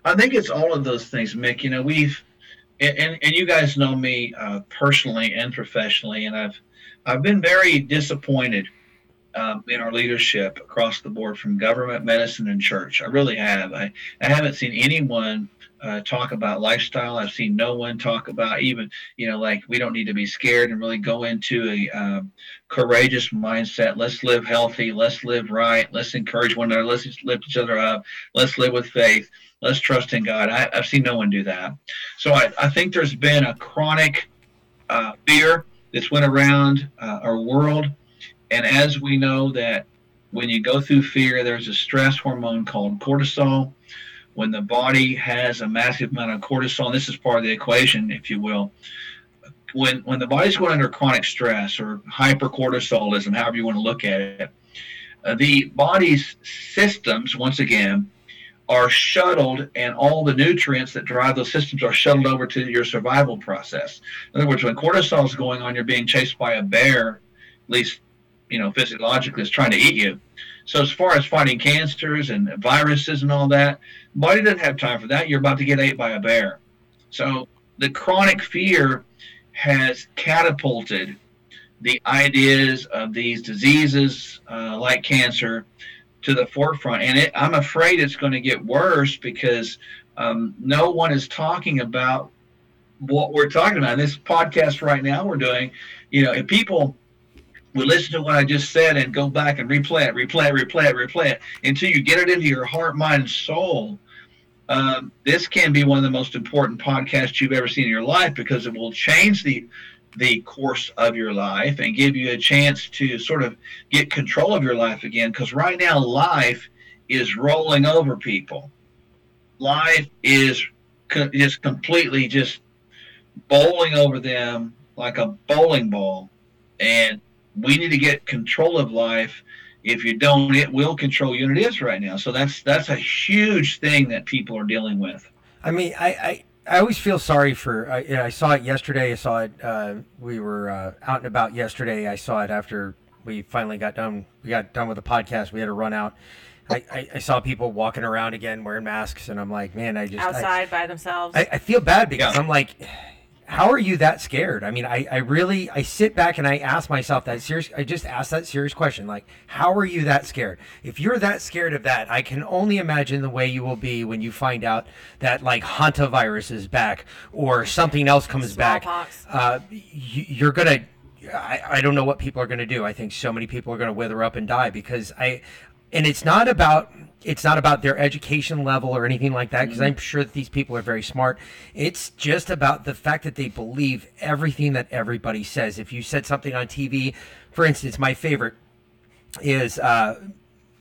I think it's all of those things, Mick. You know, we've and and, you guys know me uh, personally and professionally, and I've I've been very disappointed um, in our leadership across the board from government, medicine, and church. I really have. I, I haven't seen anyone uh, talk about lifestyle. I've seen no one talk about even, you know, like we don't need to be scared and really go into a um, courageous mindset. Let's live healthy. Let's live right. Let's encourage one another. Let's lift each other up. Let's live with faith. Let's trust in God. I, have seen no one do that. So I, I think there's been a chronic uh, fear that's went around uh, our world. And as we know that when you go through fear, there's a stress hormone called cortisol when the body has a massive amount of cortisol, this is part of the equation, if you will. When when the body's going under chronic stress or hypercortisolism, however you want to look at it, uh, the body's systems, once again, are shuttled, and all the nutrients that drive those systems are shuttled over to your survival process. In other words, when cortisol is going on, you're being chased by a bear, at least you know physiologically, is trying to eat you. So as far as fighting cancers and viruses and all that, body doesn't have time for that. You're about to get ate by a bear. So the chronic fear has catapulted the ideas of these diseases uh, like cancer to the forefront. And it, I'm afraid it's going to get worse because um, no one is talking about what we're talking about. In this podcast right now we're doing, you know, if people would listen to what I just said and go back and replay it, replay it, replay it, replay it until you get it into your heart, mind, soul. Um, this can be one of the most important podcasts you've ever seen in your life because it will change the the course of your life and give you a chance to sort of get control of your life again. Because right now, life is rolling over people. Life is co- just completely just bowling over them like a bowling ball, and we need to get control of life. If you don't, it will control you, and it is right now. So that's that's a huge thing that people are dealing with. I mean, I, I, I always feel sorry for. I, I saw it yesterday. I saw it. Uh, we were uh, out and about yesterday. I saw it after we finally got done. We got done with the podcast. We had to run out. I, I, I saw people walking around again wearing masks, and I'm like, man, I just I- outside by themselves. I, I feel bad because Yeah. I'm like, how are you that scared? I mean, I, I really I sit back and I ask myself that serious. I just ask that serious question, like, how are you that scared? If you're that scared of that, I can only imagine the way you will be when you find out that like hantavirus is back or something else comes back. Smallpox. Uh, you, you're gonna. I, I don't know what people are going to do. I think so many people are going to wither up and die because I, and it's not about it's not about their education level or anything like that because I'm sure that these people are very smart. It's just about the fact that they believe everything that everybody says. If you said something on TV, for instance, my favorite is uh,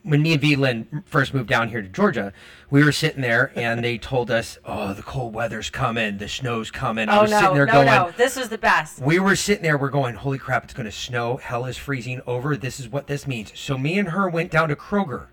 when me and V Lynn first moved down here to Georgia, we were sitting there and they told us, "Oh, the cold weather's coming, the snow's coming." I oh was no, sitting there no, going, no! This was the best. we were sitting there, we're going, holy crap, it's going to snow. Hell is freezing over. This is what this means. So me and her went down to Kroger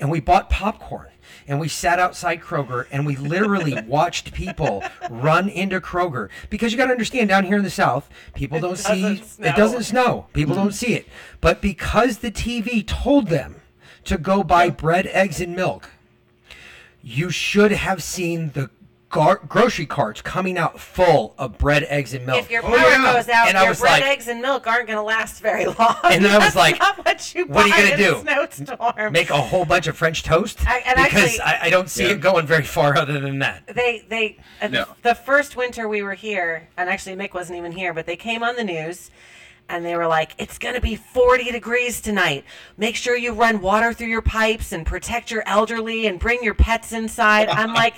and we bought popcorn and we sat outside Kroger and we literally *laughs* watched people run into Kroger because you got to understand down here in the South, people don't see snow. it doesn't snow. People don't mm-hmm. see it. But because the TV told them to go buy bread, eggs, and milk, you should have seen the gar- grocery carts coming out full of bread, eggs, and milk. If your Oh, yeah. goes out, And I your was bread, like- eggs, and milk aren't going to last very long. And I was like, not what, you what are you gonna do? Snowstorm. make a whole bunch of French toast I- and because actually- I, I don't see Yeah. it going very far other than that. they they uh, No. the first winter we were here and actually mick wasn't even here but they came on the news and they were like it's going to be 40 degrees tonight. Make sure you run water through your pipes and protect your elderly and bring your pets inside. I'm *laughs* like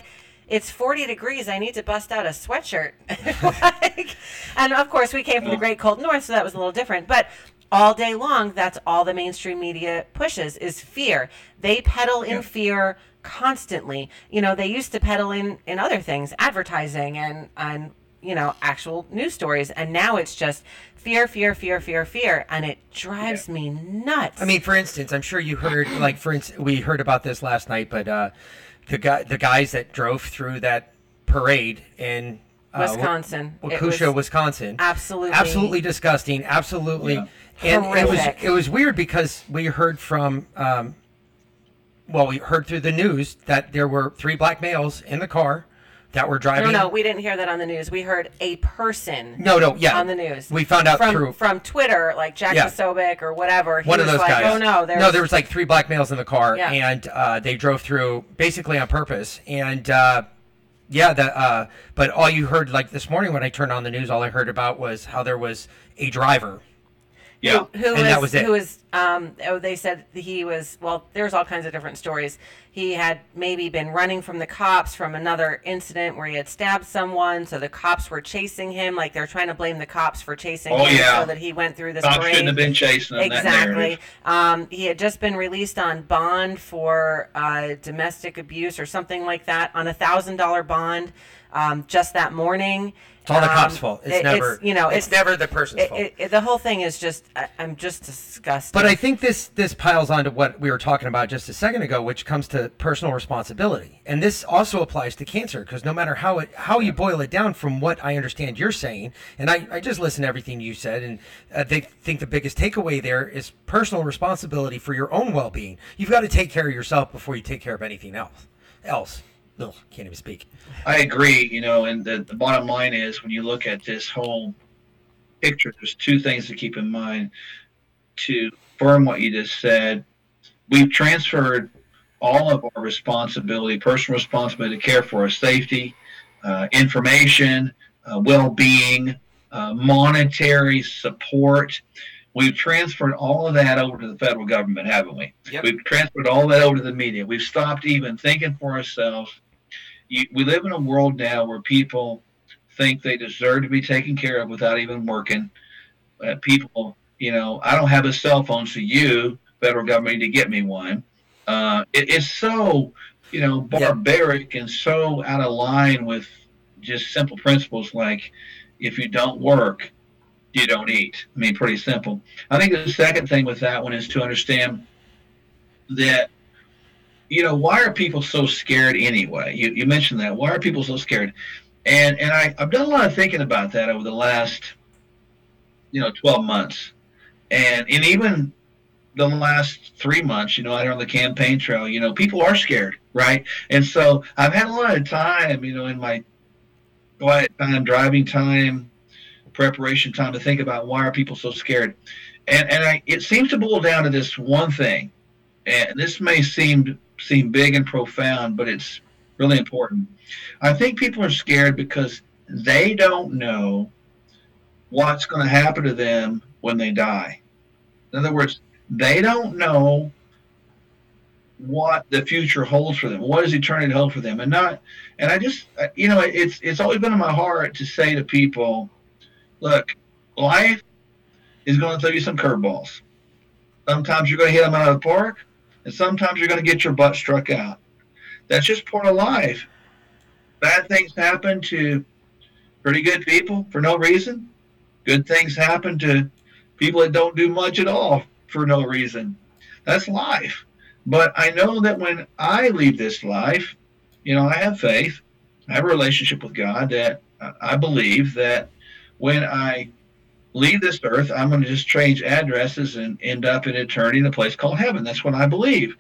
it's 40 degrees. I need to bust out a sweatshirt. *laughs* Like, and of course we came from the great cold north so that was a little different. But all day long that's all the mainstream media pushes is fear. They peddle in fear constantly. You know they used to peddle in in other things advertising and and you know actual news stories. And now it's just fear fear fear fear fear and it drives me nuts I mean, for instance, I'm sure you heard, like, for instance, we heard about this last night, but uh, the guy, the guys that drove through that parade in uh, Wisconsin. Waukesha, Wisconsin, absolutely- absolutely disgusting, absolutely, Yeah. and it was it was weird because we heard from. Um, well, we heard through the news that there were three black males in the car that were driving. No, no, we didn't hear that on the news. We heard a person. No, no, yeah. on the news. We found out from through- from Twitter, like Jack Yeah. Posobiec or whatever. He one of those like, guys. Oh no, there's no, there was like three black males in the car, Yeah. and uh, they drove through basically on purpose. And uh, yeah, the uh, but all you heard like this morning when I turned on the news, all I heard about was how there was a driver. Yeah. who And was that was it. who was um oh they said he was well there's all kinds of different stories he had maybe been running from the cops from another incident where he had stabbed someone so the cops were chasing him like they're trying to blame the cops for chasing Oh, him yeah. so that he went through this Cops parade shouldn't have been chasing them. That exactly narrative. um, he had just been released on bond for uh, domestic abuse or something like that on a thousand dollar bond um, just that morning It's all the Um, cops' fault. It's it- never you know It's, never the person's it, fault. it, it- the whole thing is just I, I'm just disgusted. But I think this this piles onto what we were talking about just a second ago, which comes to personal responsibility, and this also applies to cancer because no matter how it how you boil it down, from what I understand you're saying, and I, I just listened to everything you said, and I think think the biggest takeaway there is personal responsibility for your own well being. You've got to take care of yourself before you take care of anything else. Else, Ugh, can't even speak. I agree, you know, and the, the bottom line is when you look at this whole picture, there's two things to keep in mind to affirm what you just said. We've transferred all of our responsibility, personal responsibility to care for our safety, uh, information, uh, well being, uh, monetary support. We've transferred all of that over to the federal government, haven't we? Yep. We've transferred all that over to the media. We've stopped even thinking for ourselves you, we live in a world now where people think they deserve to be taken care of without even working. Uh, people, you know, I don't have a cell phone, so you, federal government, need to get me one. Uh, it, it's so, you know, Yeah. barbaric and so out of line with just simple principles like if you don't work, you don't eat. I mean, pretty simple. I think the second thing with that one is to understand that you know, why are people so scared anyway? You, you mentioned that. Why are people so scared? And and I, I've done a lot of thinking about that over the last, you know, 12 months. And and even the last three months, you know, out on the campaign trail, you know, people are scared, right? And so I've had a lot of time, you know, in my quiet time, driving time, preparation time to think about why are people so scared. And and I, it seems to boil down to this one thing. And this may seem seem big and profound, but it's really important. I think people are scared because they don't know what's going to happen to them when they die. In other words, they don't know what the future holds for them. What does eternity hold for them? And not, and I just, uh, you know, it's it's always been in my heart to say to people, look, life is going to throw you some curveballs. Sometimes you're going to hit them out of the park, and sometimes you're going to get your butt struck out. That's just part of life. Bad things happen to pretty good people for no reason. Good things happen to people that don't do much at all for no reason. That's life. But I know that when I leave this life, you know, I have faith. I have a relationship with God that I believe that when I leave this earth, I'm going to just change addresses and end up in eternity in a place called heaven. That's what I believe.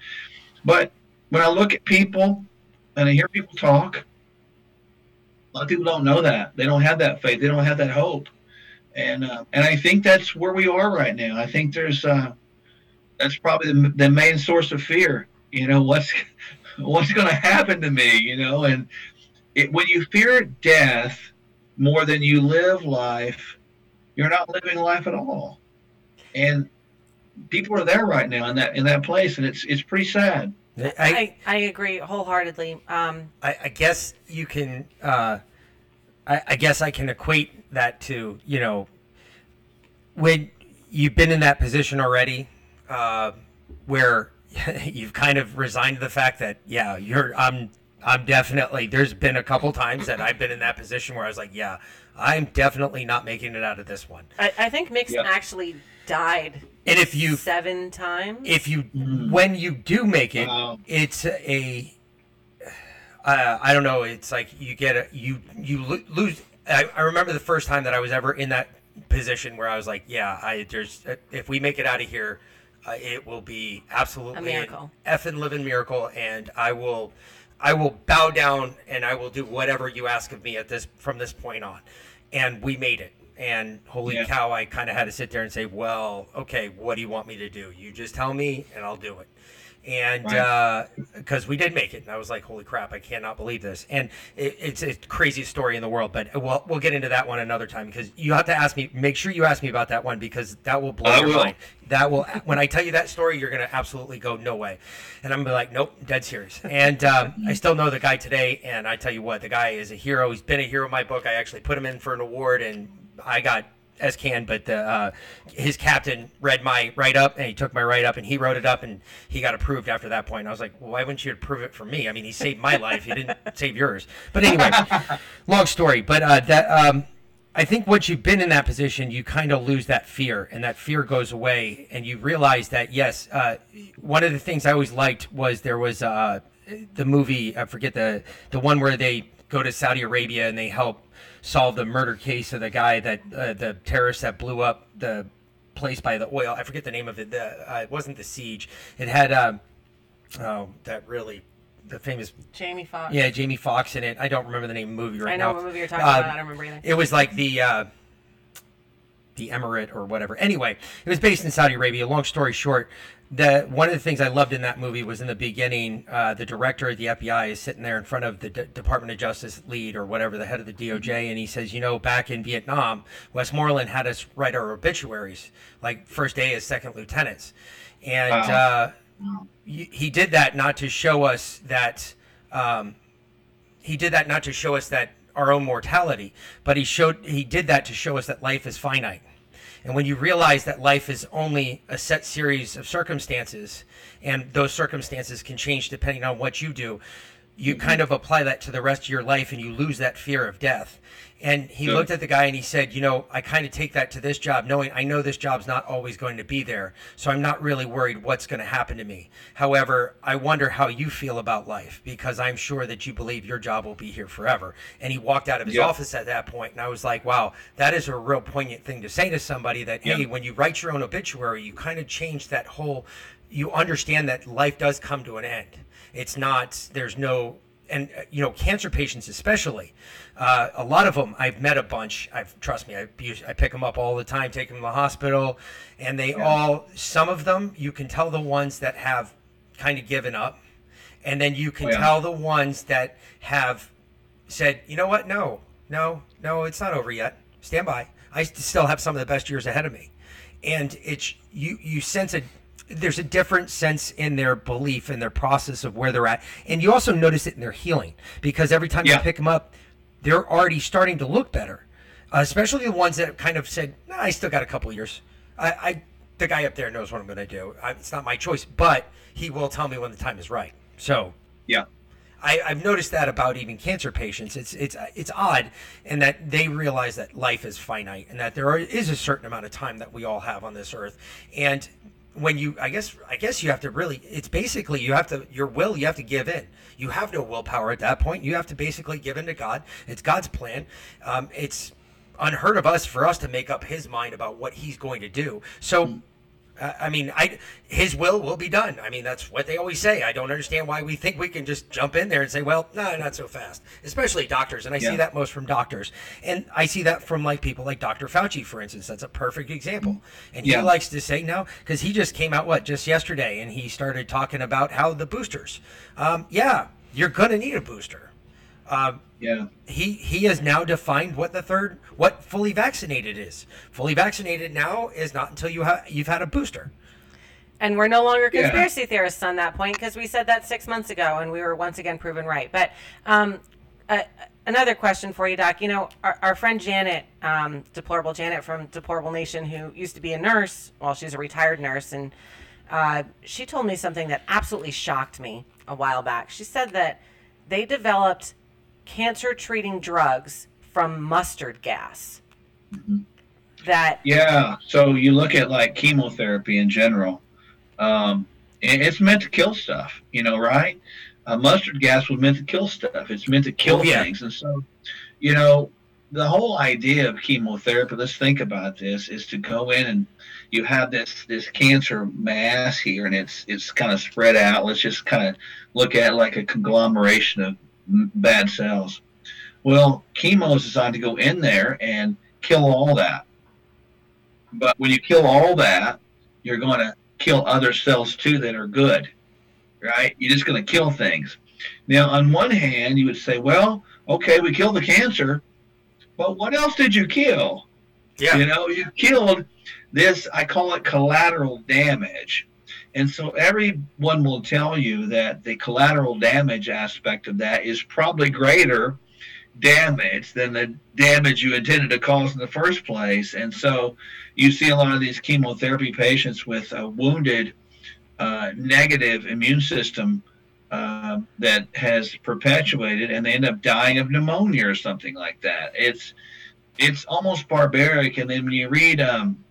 But when I look at people and I hear people talk, a lot of people don't know that. They don't have that faith. They don't have that hope. And uh, and I think that's where we are right now. I think there's uh, that's probably the, the main source of fear. You know what's *laughs* what's going to happen to me? You know, and it, when you fear death more than you live life, you're not living life at all. And people are there right now in that in that place, and it's it's pretty sad. I, I, I agree wholeheartedly. Um, I, I guess you can. Uh, I, I guess I can equate that to you know when you've been in that position already, uh, where *laughs* you've kind of resigned to the fact that yeah, you're. I'm. I'm definitely. There's been a couple times that I've been in that position where I was like, yeah, I'm definitely not making it out of this one. I, I think Mix Yeah. actually died And if you seven times. if you when you do make it Wow. it's a *sighs* uh, i don't know it's like you get a you you lo- lose I, I remember the first time that i was ever in that position where i was like yeah i there's if we make it out of here uh, it will be absolutely A miracle. an effing living miracle and i will I will bow down and I will do whatever you ask of me at this from this point on. And we made it. And holy Yeah. cow, I kind of had to sit there and say, well, okay, what do you want me to do? You just tell me and I'll do it. And Right. because we did make it, and I was like, "Holy crap! I cannot believe this!" And it, it's a craziest story in the world. But we'll we'll get into that one another time because you have to ask me. Make sure you ask me about that one because that will blow I your will. mind. That will when I tell you that story, you're gonna absolutely go no way, and I'm gonna be like, nope, dead serious. And um, I still know the guy today, and I tell you what, the guy is a hero. He's been a hero in my book. I actually put him in for an award, and I got as can, but the, uh, his captain read my write up and he took my write up and he wrote it up and he got approved after that point. And I was like, well, why wouldn't you approve it for me? I mean, he saved my life. He didn't *laughs* save yours. But anyway, *laughs* long story. But uh, that um, I think once you've been in that position, you kind of lose that fear and that fear goes away and you realize that yes, uh, one of the things I always liked was there was uh, the movie. I forget the the one where they go to Saudi Arabia and they help solve the murder case of the guy that uh, the terrorist that blew up the place by the oil. I forget the name of it. The, uh, it wasn't the siege. It had um, oh that really the famous Jamie Foxx. yeah Jamie Foxx in it. I don't remember the name of the movie right now. I know now. what movie you're talking Uh, about. I don't remember either. It was like the uh, the Emirate or whatever. Anyway, it was based in Saudi Arabia. Long story short, the one of the things I loved in that movie was in the beginning, uh, the director of the FBI is sitting there in front of the D- Department of Justice lead or whatever, the head of the DOJ, and he says, you know, back in Vietnam, Westmoreland had us write our obituaries, like first day as second lieutenants, and. Uh, he did that not to show us that um, he did that not to show us that our own mortality, but he showed he did that to show us that life is finite. And when you realize that life is only a set series of circumstances, and those circumstances can change depending on what you do, you mm-hmm. kind of apply that to the rest of your life and you lose that fear of death. And he looked at the guy and he said, You know, I kind of take that to this job, knowing I know this job's not always going to be there. So I'm not really worried what's going to happen to me. However, I wonder how you feel about life because I'm sure that you believe your job will be here forever. And he walked out of his Yeah. office at that point, and I was like, Wow, that is a real poignant thing to say to somebody that, hey, when you write your own obituary, you kind of change that whole, you understand that life does come to an end. It's not, there's no, and uh, you know, cancer patients especially, uh, a lot of them, I've met a bunch. I've trust me, I I pick them up all the time, take them to the hospital, and they all, some of them, you can tell the ones that have kind of given up, and then you can Oh, yeah. tell the ones that have said, you know what, no, no, no, it's not over yet. Stand by. I still have some of the best years ahead of me, and it's you. You sense a there's a different sense in their belief and their process of where they're at, and you also notice it in their healing because every time you pick them up, they're already starting to look better. Uh, especially the ones that kind of said, nah, "I still got a couple years." I, I the guy up there knows what I'm going to do. I, it's not my choice, but he will tell me when the time is right. So Yeah. I, I've noticed that about even cancer patients. It's it's it's odd, in that they realize that life is finite and that there are, is a certain amount of time that we all have on this earth. And when you, I guess, I guess you have to really. It's basically you have to your will. You have to give in. You have no willpower at that point. You have to basically give in to God. It's God's plan. Um, it's unheard of us for us to make up His mind about what He's going to do. So. Uh, I mean, I his will will be done. I mean, that's what they always say. I don't understand why we think we can just jump in there and say, "Well, no, not so fast." Especially doctors, and I see that most from doctors, and I see that from like people like Dr. Fauci, for instance. That's a perfect example. And Yeah. he likes to say no because he just came out what just yesterday, and he started talking about how the boosters. Um, yeah, you're gonna need a booster. Um, Yeah. he he has now defined what the third what fully vaccinated is. Fully vaccinated now is not until you have you've had a booster. And we're no longer Yeah. conspiracy theorists on that point because we said that six months ago and we were once again proven right. But um, uh, another question for you, Doc. You know, our, our friend Janet, um, Deplorable Janet from Deplorable Nation, who used to be a nurse, well, she's a retired nurse, and uh, she told me something that absolutely shocked me a while back. She said that they developed cancer treating drugs from mustard gas. That Yeah. So you look at like chemotherapy in general. Um, it's meant to kill stuff, you know, right? Uh, mustard gas was meant to kill stuff. It's meant to kill Oh, yeah. things, and so, you know, the whole idea of chemotherapy, let's think about this, is to go in and you have this this cancer mass here and it's it's kind of spread out. Let's just kind of look at it like a conglomeration of m- bad cells. Well, chemo is designed to go in there and kill all that. But when you kill all that, you're going to kill other cells too that are good, right? You're just going to kill things. Now, on one hand, you would say, well, okay, we killed the cancer, but what else did you kill? Yeah. You know, you killed this, I call it collateral damage. And so everyone will tell you that the collateral damage aspect of that is probably greater damage than the damage you intended to cause in the first place. And so you see a lot of these chemotherapy patients with a wounded uh, negative immune system uh, that has perpetuated and they end up dying of pneumonia or something like that. It's it's almost barbaric. And then when you read um,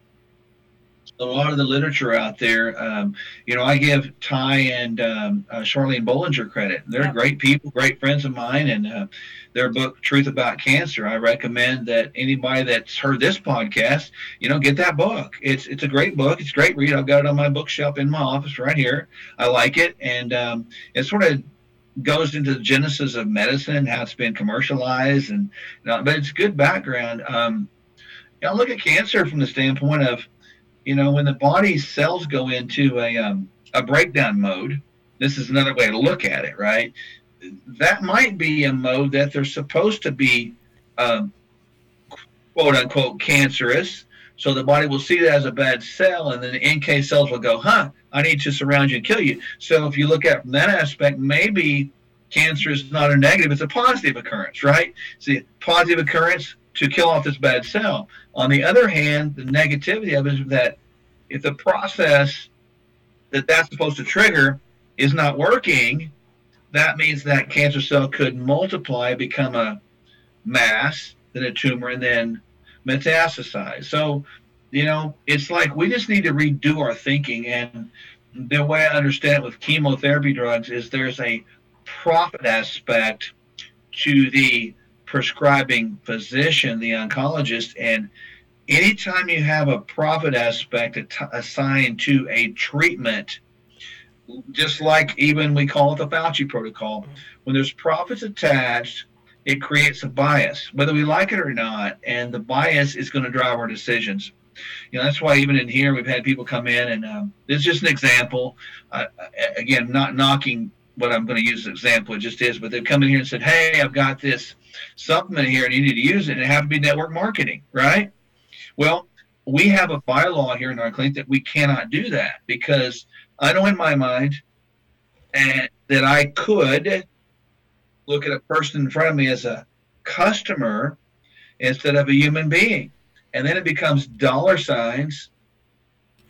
a lot of the literature out there, um, you know, I give Ty and um, uh, Charlene Bollinger credit. They're great people, great friends of mine, and uh, their book "Truth About Cancer." I recommend that anybody that's heard this podcast, you know, get that book. It's it's a great book. It's a great read. I've got it on my bookshelf in my office right here. I like it, and um, it sort of goes into the genesis of medicine how it's been commercialized, and know, but it's good background. Um, you know, look at cancer from the standpoint of, you know, when the body's cells go into a um, a breakdown mode. This is another way to look at it, right? That might be a mode that they're supposed to be, um, quote unquote, cancerous. So the body will see that as a bad cell, and then the NK cells will go, huh, I need to surround you and kill you. So if you look at from that aspect, maybe cancer is not a negative, it's a positive occurrence, right? See, positive occurrence to kill off this bad cell. On the other hand, the negativity of it is that if the process that that's supposed to trigger is not working, that means that cancer cell could multiply, become a mass, then a tumor, and then metastasize. So, you know, it's like we just need to redo our thinking. And the way I understand it with chemotherapy drugs is there's a profit aspect to the prescribing physician, the oncologist, and anytime you have a profit aspect assigned to a treatment, just like even we call it the Fauci protocol, when there's profits attached, it creates a bias, whether we like it or not, and the bias is going to drive our decisions. You know, that's why even in here we've had people come in, and um, this is just an example. Uh, again, not knocking what I'm going to use as an example, it just is, but they've come in here and said, "Hey, I've got this supplement here, and you need to use it, and it has to be network marketing, right?" Well, we have a bylaw here in our clinic that we cannot do that because I know in my mind and that I could look at a person in front of me as a customer instead of a human being. And then it becomes dollar signs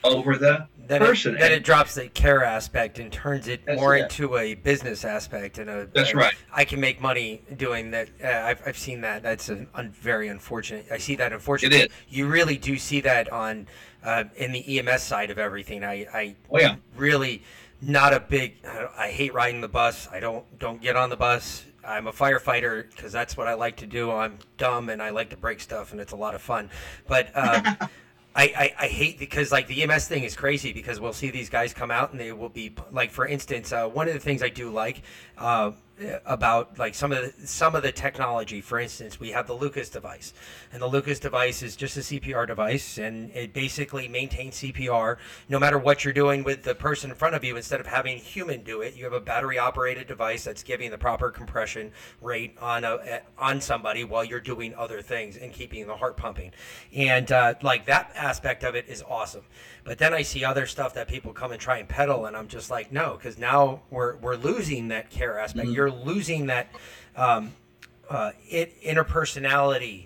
over the Then person. it, then it drops the care aspect and turns it That's more it. into a business aspect and a. That's a- right. I can make money doing that. Uh, I've, I've seen that. That's a un, very unfortunate. I see that unfortunately. It is. You really do see that on uh, in the EMS side of everything. I, I Oh, yeah. really not a big. I hate riding the bus. I don't don't get on the bus. I'm a firefighter because that's what I like to do. I'm dumb and I like to break stuff and it's a lot of fun. But um, *laughs* I, I, I hate because like the EMS thing is crazy because we'll see these guys come out and they will be like for instance uh, one of the things I do like uh, about like some of the, some of the technology. For instance we have the Lucas device and the Lucas device is just a CPR device and it basically maintains CPR no matter what you're doing with the person in front of you. Instead of having a human do it you have a battery operated device that's giving the proper compression rate on a on somebody while you're doing other things and keeping the heart pumping. And uh, like that aspect of it is awesome. But then I see other stuff that people come and try and peddle, and I'm just like, no, because now we're we're losing that care aspect. You're losing that um, uh, it interpersonality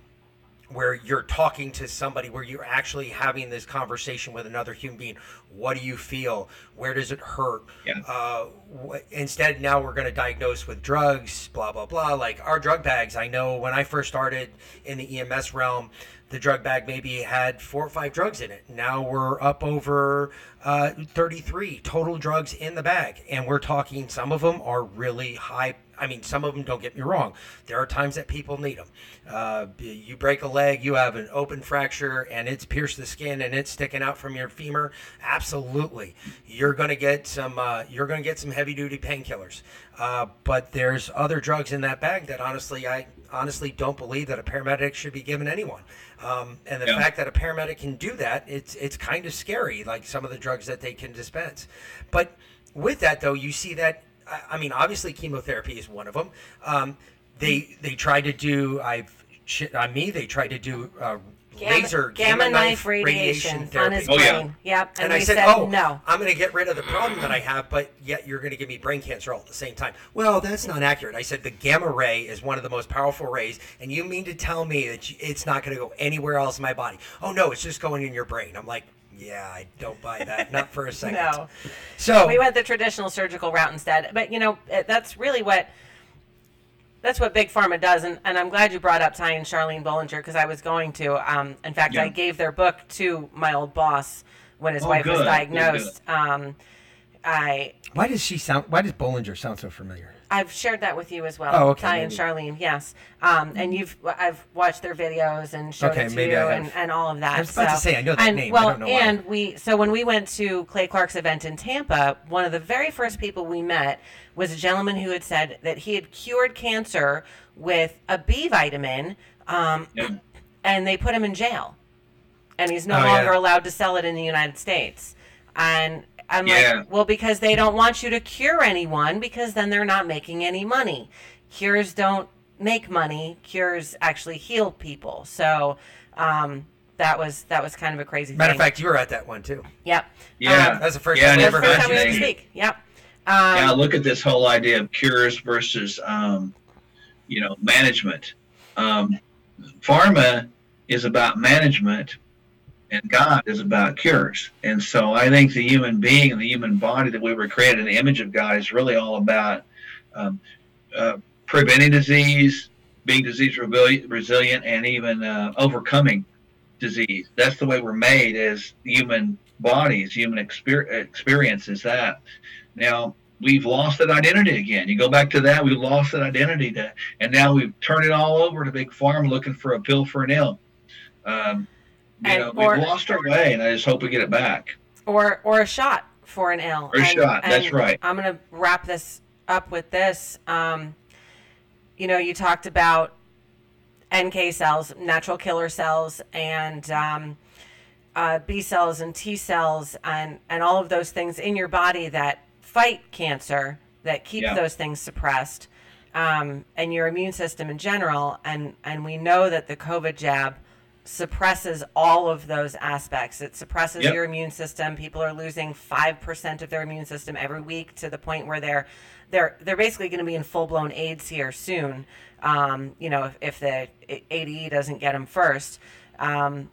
where you're talking to somebody where you're actually having this conversation with another human being. What do you feel? Where does it hurt? Yeah. uh, wh- instead now we're going to diagnose with drugs blah blah blah. Like our drug bags i know when i first started in the ems realm the drug bag maybe had four or five drugs in it. Now we're up over uh, 33 total drugs in the bag. And we're talking some of them are really high I mean, some of them don't get me wrong. There are times that people need them. Uh, you break a leg, you have an open fracture, and it's pierced the skin and it's sticking out from your femur. Absolutely, you're going to get some. Uh, you're going to get some heavy duty painkillers. Uh, but there's other drugs in that bag that honestly, I honestly don't believe that a paramedic should be given anyone. Um, and the Yeah. fact that a paramedic can do that, it's it's kind of scary. Like some of the drugs that they can dispense. But with that though, you see that. I- I mean, obviously chemotherapy is one of them. Um, they they tried to do. I've shit on me. They tried to do uh, laser gamma, knife radiation, on therapy. his Oh, yeah. brain. Yep. And, And, I said, said, "Oh, no. I'm going to get rid of the problem that I have, but yet you're going to give me brain cancer all at the same time." Well, that's not accurate. I said the gamma ray is one of the most powerful rays, and you mean to tell me that it's not going to go anywhere else in my body? Oh no, it's just going in your brain. I'm like, yeah, I don't buy that, not for a *laughs* second. No. So we went the traditional surgical route instead. But you know, that's really what that's what big pharma does. And, and I'm glad you brought up Ty and Charlene Bollinger because I was going to. Um, in fact, Yeah. I gave their book to my old boss when his Oh, wife was good. Good, diagnosed. Um, I why does she sound? Why does Bollinger sound so familiar? I've shared that with you as well. Oh, okay, Ty and. Charlene, yes. Um, and you've I've watched their videos and showed Okay, it to maybe you I and, have. and all of that. I was about to say, I know that and, name, I Well, don't know why. and we so when we went to Clay Clark's event in Tampa, one of the very first people we met was a gentleman who had said that he had cured cancer with a B vitamin, um, Yeah. and they put him in jail, and he's no Oh, yeah. longer allowed to sell it in the United States. And I'm Yeah. like, well, because they don't want you to cure anyone because then they're not making any money. Cures don't make money. Cures actually heal people. So um, that was that was kind of a crazy Matter thing. of fact, you were at that one too. yep. Yeah. Um, That's the first Yeah, time we and ever it's first time we mentioned ever it. fascinating. speak. Yep. Um, yeah, look at this whole idea of cures versus, um, you know, management. Um, pharma is about management, and God is about cures. And so I think the human being and the human body that we were created in the image of God is really all about um, uh, preventing disease, being disease resilient, and even uh, overcoming disease. That's the way we're made as human bodies, human exper- experience is that. Now we've lost that identity again. You go back to that, we lost that identity, to, and now we've turned it all over to big pharma looking for a pill for an ill. Um, And- know, or- we've lost our way, and I just hope we get it back. or or a shot for an ill. Or a shot, that's right. I'm gonna wrap this up with this. Um, you know, you talked about NK cells, natural killer cells, and um, uh, B cells and T cells, and and all of those things in your body that fight cancer, that keep Yeah. those things suppressed, um, and your immune system in general. And and we know that the COVID jab suppresses all of those aspects. It suppresses Yep. your immune system. People are losing five percent of their immune system every week to the point where they're they're they're basically going to be in full blown AIDS here soon. Um, you know, if, if the ADE doesn't get them first. Um,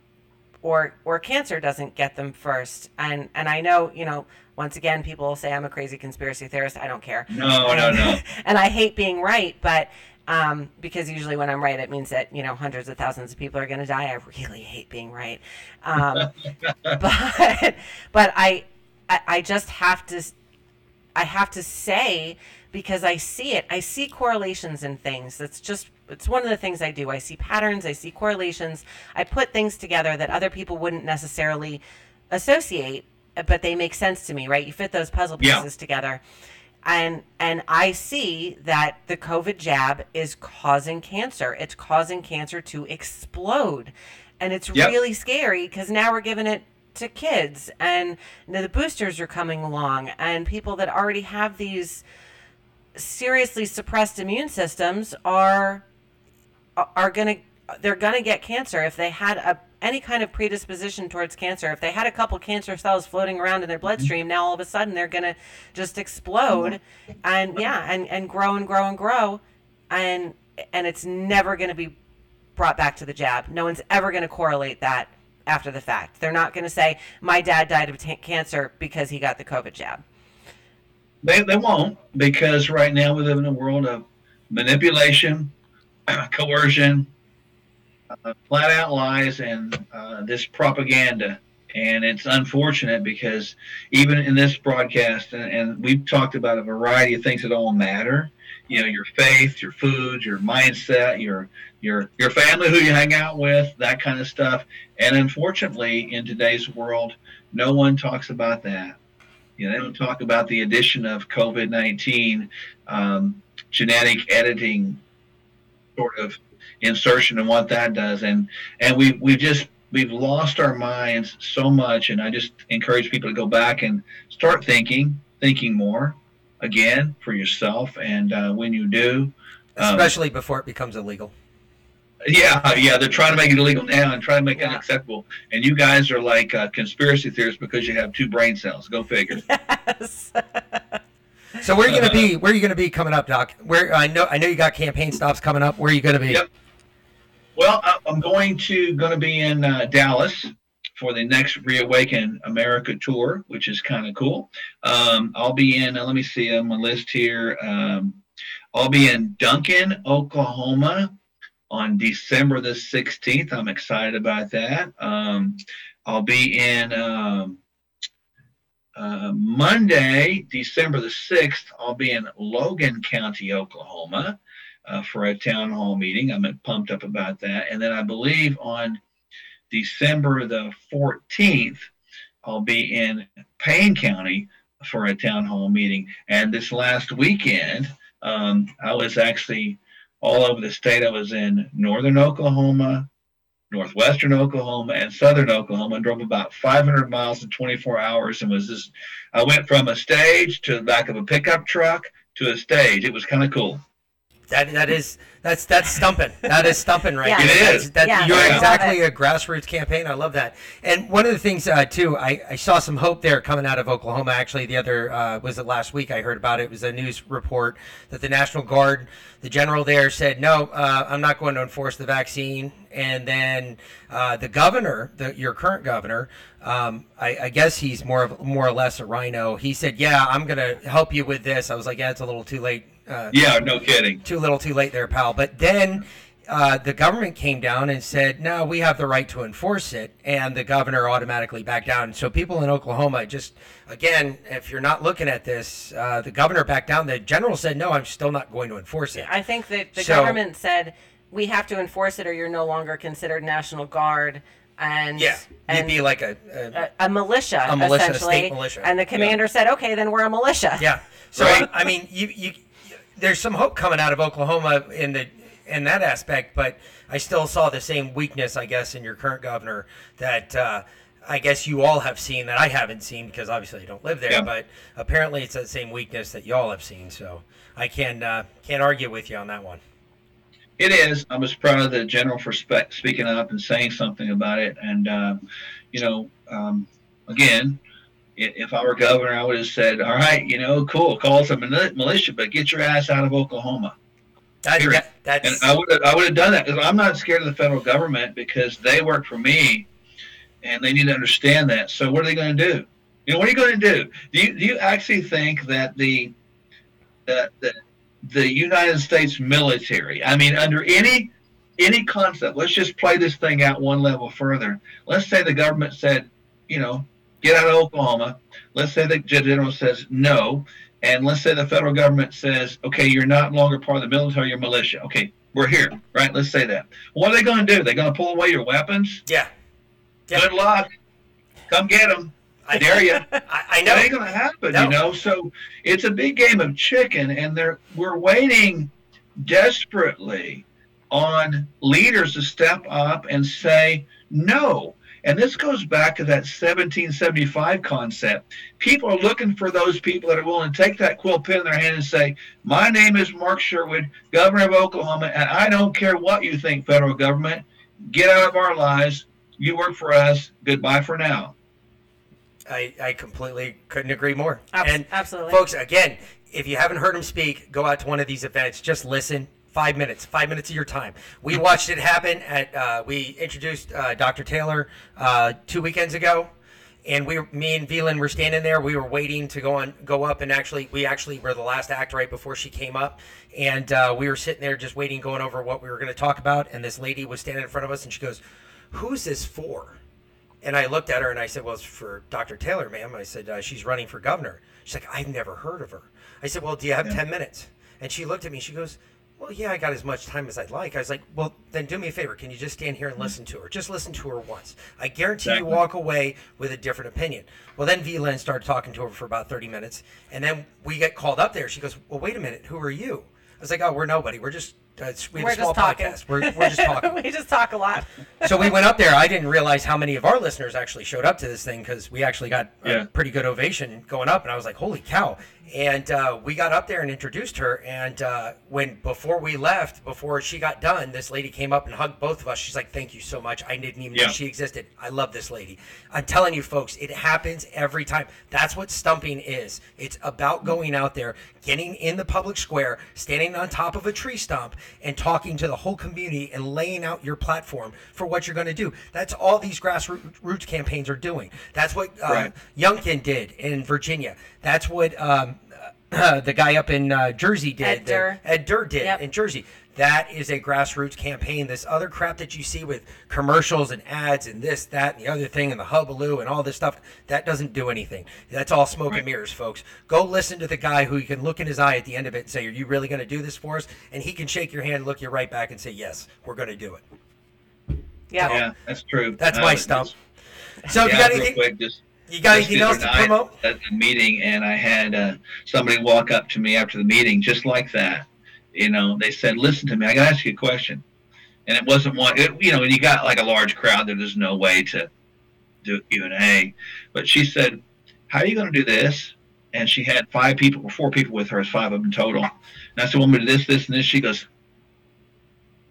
or or cancer doesn't get them first. And and I know, you know, once again people will say I'm a crazy conspiracy theorist. I don't care. No, no, no. *laughs* and I hate being right, but um, because usually when I'm right, it means that you know hundreds of thousands of people are going to die. I really hate being right, um, *laughs* but but I, I I just have to I have to say because I see it. I see correlations in things. That's just it's one of the things I do. I see patterns, I see correlations. I put things together that other people wouldn't necessarily associate, but they make sense to me, right? You fit those puzzle Yeah. pieces together. And and I see that the COVID jab is causing cancer. It's causing cancer to explode. And it's Yep. really scary because now we're giving it to kids and the boosters are coming along and people that already have these seriously suppressed immune systems are are going to they're going to get cancer if they had a any kind of predisposition towards cancer. If they had a couple cancer cells floating around in their mm-hmm. bloodstream now all of a sudden they're going to just explode and yeah and and grow and grow and grow and and it's never going to be brought back to the jab. No one's ever going to correlate that after the fact. They're not going to say my dad died of ta- cancer because he got the covid jab. They, they won't because right now we live in a world of manipulation, *clears throat* coercion, uh, flat out lies, and uh, this propaganda And it's unfortunate because even in this broadcast, and, and we've talked about a variety of things that all matter. You know, your faith, your food, your mindset, your your your family, who you hang out with, that kind of stuff. And unfortunately, in today's world, no one talks about that. You know, they don't talk about the addition of COVID nineteen, um, genetic editing, sort of insertion and what that does. And and we we just we've lost our minds so much. And I just encourage people to go back and start thinking, thinking more again for yourself. And uh, when you do, um, especially before it becomes illegal. yeah, yeah, they're trying to make it illegal now and trying to make it Yeah. unacceptable. And you guys are like uh, conspiracy theorists because you have two brain cells. Go figure. *laughs* Yes. So where are you going to be? Where are you going to be coming up, Doc? Where I know I know you got campaign stops coming up. Where are you going to be? Yep. Well, I'm going to going to be in uh, Dallas for the next Reawaken America tour, which is kind of cool. Um, I'll be in. Uh, let me see on my list here. Um, I'll be in Duncan, Oklahoma, on December the 16th. I'm excited about that. Um, I'll be in. Um, uh, Monday, December the 6th, I'll be in Logan County, Oklahoma uh, for a town hall meeting. I'm pumped up about that. And then I believe on December the 14th, I'll be in Payne County for a town hall meeting. And this last weekend, um, I was actually all over the state. I was in northern Oklahoma, northwestern Oklahoma, and southern Oklahoma. and drove about 500 miles in 24 hours, and was just. I went from a stage to the back of a pickup truck to a stage. It was kind of cool. That that is that's that's stumping. That is stumping right Yeah. there. It That's- is. That, Yeah, you're I exactly a grassroots campaign. I love that. And one of the things uh, too, I, I saw some hope there coming out of Oklahoma. Actually, the other uh, was it last week. I heard about it. It was a news report that the National Guard, the general there, said no, uh, I'm not going to enforce the vaccine. And then uh, the governor, the, your current governor, um, I, I guess he's more of more or less a rhino. He said, "Yeah, I'm going to help you with this." I was like, "Yeah, it's a little too late." Uh, Yeah, no kidding. too little, too late there, pal. But then uh, the government came down and said, no, we have the right to enforce it. And the governor automatically backed down. So people in Oklahoma, just again, if you're not looking at this, uh, the governor backed down. The general said, no, I'm still not going to enforce it. I think that the So- government said we have to enforce it, or you're no longer considered National Guard, and yeah, you'd be like a, a a, a militia, A militia, a essentially. state militia. And the commander said, "Okay, then we're a militia." Yeah. So Right. I mean, you, you there's some hope coming out of Oklahoma in the in that aspect, but I still saw the same weakness, I guess, in your current governor that uh, I guess you all have seen that I haven't seen because obviously you don't live there, Yeah. but apparently it's that same weakness that you all have seen. So I can uh, can't argue with you on that one. It is. I was proud of the general for spe- speaking up and saying something about it. And, uh, you know, um, again, i- if I were governor, I would have said, all right, you know, cool, call us a militia, but get your ass out of Oklahoma. That, that- And I would have, I would have done that because I'm not scared of the federal government because they work for me, and they need to understand that. So what are they going to do? You know, what are you going to do? Do you do you actually think that the that the, the United States military, I mean, under any any concept, let's just play this thing out one level further. Let's say the government said, you know, get out of Oklahoma. Let's say the general says no, and let's say the federal government says, okay, you're not longer part of the military, you're militia. Okay, we're here, right? Let's say that. What are they going to do? They're going to pull away your weapons? yeah. Yeah. Good luck. Come get them. I dare you. *laughs* I, I It know. ain't gonna happen, No. you know. So it's a big game of chicken, and they're we're waiting desperately on leaders to step up and say no. And this goes back to that 1775 concept. People are looking for those people that are willing to take that quill pen in their hand and say, "My name is Mark Sherwood, Governor of Oklahoma, and I don't care what you think, federal government. Get out of our lives. You work for us. Goodbye for now." I, I completely couldn't agree more. Abs- and absolutely. folks, again, if you haven't heard him speak, go out to one of these events. Just listen. Five minutes, five minutes of your time. We watched it happen at. Uh, we introduced uh, Dr. Taylor uh, two weekends ago, and we, me and Phelan were standing there. We were waiting to go on, go up, and actually, we actually were the last act right before she came up, and uh, we were sitting there just waiting, going over what we were going to talk about. And this lady was standing in front of us, and she goes, "Who's this for?" And I looked at her and I said, "Well, it's for Dr. Taylor, ma'am." I said, uh, "She's running for governor." She's like, "I've never heard of her." I said, "Well, do you have ten minutes?" And she looked at me. She goes, "Well, yeah, I got as much time as I'd like." I was like, "Well, then do me a favor. Can you just stand here and mm-hmm. listen to her? Just listen to her once. I guarantee you walk away with a different opinion." Well, then Phelan started talking to her for about thirty minutes, and then we get called up there. She goes, "Well, wait a minute. Who are you?" I was like, "Oh, we're nobody. We're just." We have We're a small just talking. podcast. We're, we're just talking *laughs* we just talk a lot. *laughs* so we went up there. I didn't realize how many of our listeners actually showed up to this thing because we actually got a Yeah. pretty good ovation going up, and I was like, "Holy cow!" And uh, we got up there and introduced her. And uh, when before we left, before she got done, this lady came up and hugged both of us. She's like, "Thank you so much. I didn't even know she existed. I love this lady." I'm telling you, folks, it happens every time. That's what stumping is. It's about going out there, getting in the public square, standing on top of a tree stump, and talking to the whole community and laying out your platform for what you're going to do. That's all these grassroots campaigns are doing. That's what uh, Right. Youngkin did in Virginia. That's what um, *clears throat* the guy up in uh, Jersey did. Ed Durr. Ed Durr did Yep. in Jersey. That is a grassroots campaign. This other crap that you see with commercials and ads and this, that, and the other thing and the hubaloo and all this stuff, that doesn't do anything. That's all smoke and mirrors, folks. Go listen to the guy who you can look in his eye at the end of it and say, Are you really going to do this for us? And he can shake your hand, look you right back, and say, Yes, we're going to do it. Yeah. Yeah, that's true. That's Uh, my stump. So, Yeah, you got anything, quick, just you got just anything else to night promote? At the meeting, and I had uh, somebody walk up to me after the meeting, just like that. You know, they said, "Listen to me. I got to ask you a question." And it wasn't one. It, you know, when you got like a large crowd, there, there's no way to do Q and A. But she said, "How are you going to do this?" And she had five people or four people with her, five of them total. And I said, "Well, I'm going to do this, this, and this." She goes,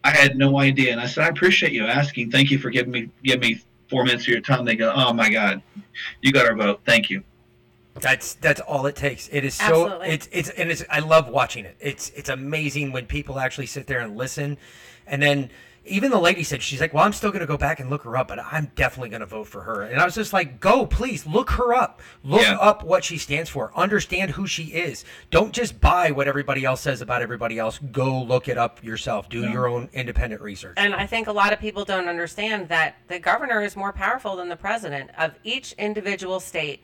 I had no idea. And I said, I appreciate you asking. Thank you for giving me giving me four minutes of your time. They go, Oh my God, you got our vote. Thank you. That's that's all it takes. It is so Absolutely. it's it's and it's I love watching it. It's it's amazing when people actually sit there and listen, and then even the lady said she's like, well, I'm still going to go back and look her up, but I'm definitely going to vote for her. And I was just like, go, please look her up. Look Yeah. up what she stands for. Understand who she is. Don't just buy what everybody else says about everybody else. Go look it up yourself. Do your own independent research. And I think a lot of people don't understand that the governor is more powerful than the president of each individual state.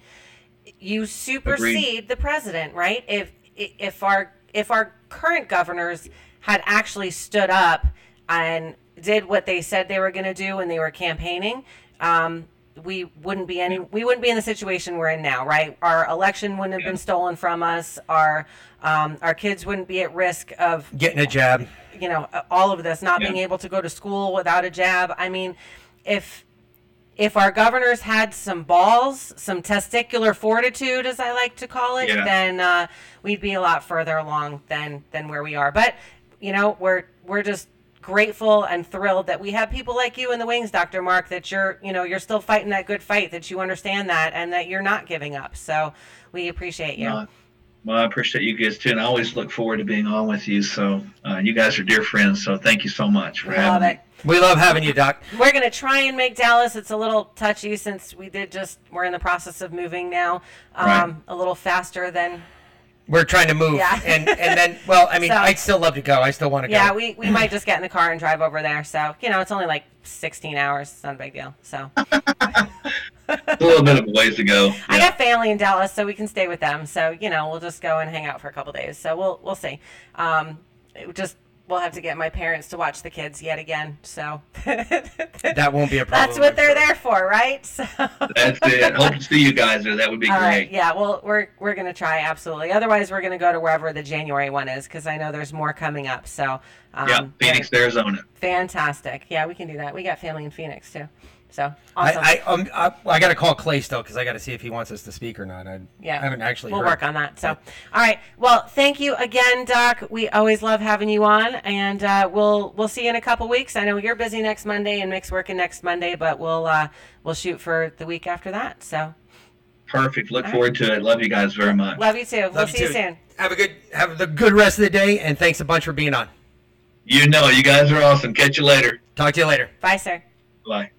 You supersede the president, right? If if our if our current governors had actually stood up and did what they said they were going to do when they were campaigning, um, we wouldn't be any we wouldn't be in the situation we're in now, right? Our election wouldn't have been stolen from us. Our um, our kids wouldn't be at risk of Getting a jab. you know all of this not being able to go to school without a jab i mean if if our governors had some balls some testicular fortitude as i like to call it Yeah. then uh, we'd be a lot further along than than where we are but you know we're we're just grateful and thrilled that we have people like you in the wings dr mark that you're you know you're still fighting that good fight that you understand that and that you're not giving up so we appreciate you Uh, well, I appreciate you guys too, and I always look forward to being on with you. So uh, you guys are dear friends. So thank you so much for We having love me. It We love having you, Doc. We're gonna try and make Dallas. It's a little touchy since we did just. We're in the process of moving now, um, Right. a little faster than. We're trying to move, Yeah. and and then, well, I mean, *laughs* So- I'd still love to go. I still want to Yeah, go. we, we might just get in the car and drive over there. So you know, it's only like 16 hours. It's not a big deal. So a little bit of a ways to go. I got family in Dallas, so we can stay with them. So you know, we'll just go and hang out for a couple days. So we'll we'll see. Um, it just we'll have to get my parents to watch the kids yet again. So *laughs* that won't be a problem. that's what they're sure. there for, right? So. That's it. *laughs* Hope to see you guys there. That would be All great. right. Yeah. Well, we're we're gonna try absolutely. Otherwise, we're gonna go to wherever the January one is because I know there's more coming up. So. Um, yeah, Phoenix, Arizona. Fantastic. Yeah, we can do that. We got family in Phoenix too. So awesome. I, I, um, I, I got to call Clay still because I got to see if he wants us to speak or not. I, yeah. I haven't actually. We'll heard. work on that. So, all right. Well, thank you again, Doc. We always love having you on, and uh, we'll we'll see you in a couple weeks. I know you're busy next Monday and Mick's working next Monday, but we'll uh, we'll shoot for the week after that. So, Perfect. Look forward to it. Love you guys very much. love you too. we'll Love see you soon. Have a good, have the good rest of the day, and thanks a bunch for being on. You know, you guys are awesome. Catch you later. Talk to you later. Bye, sir. Bye.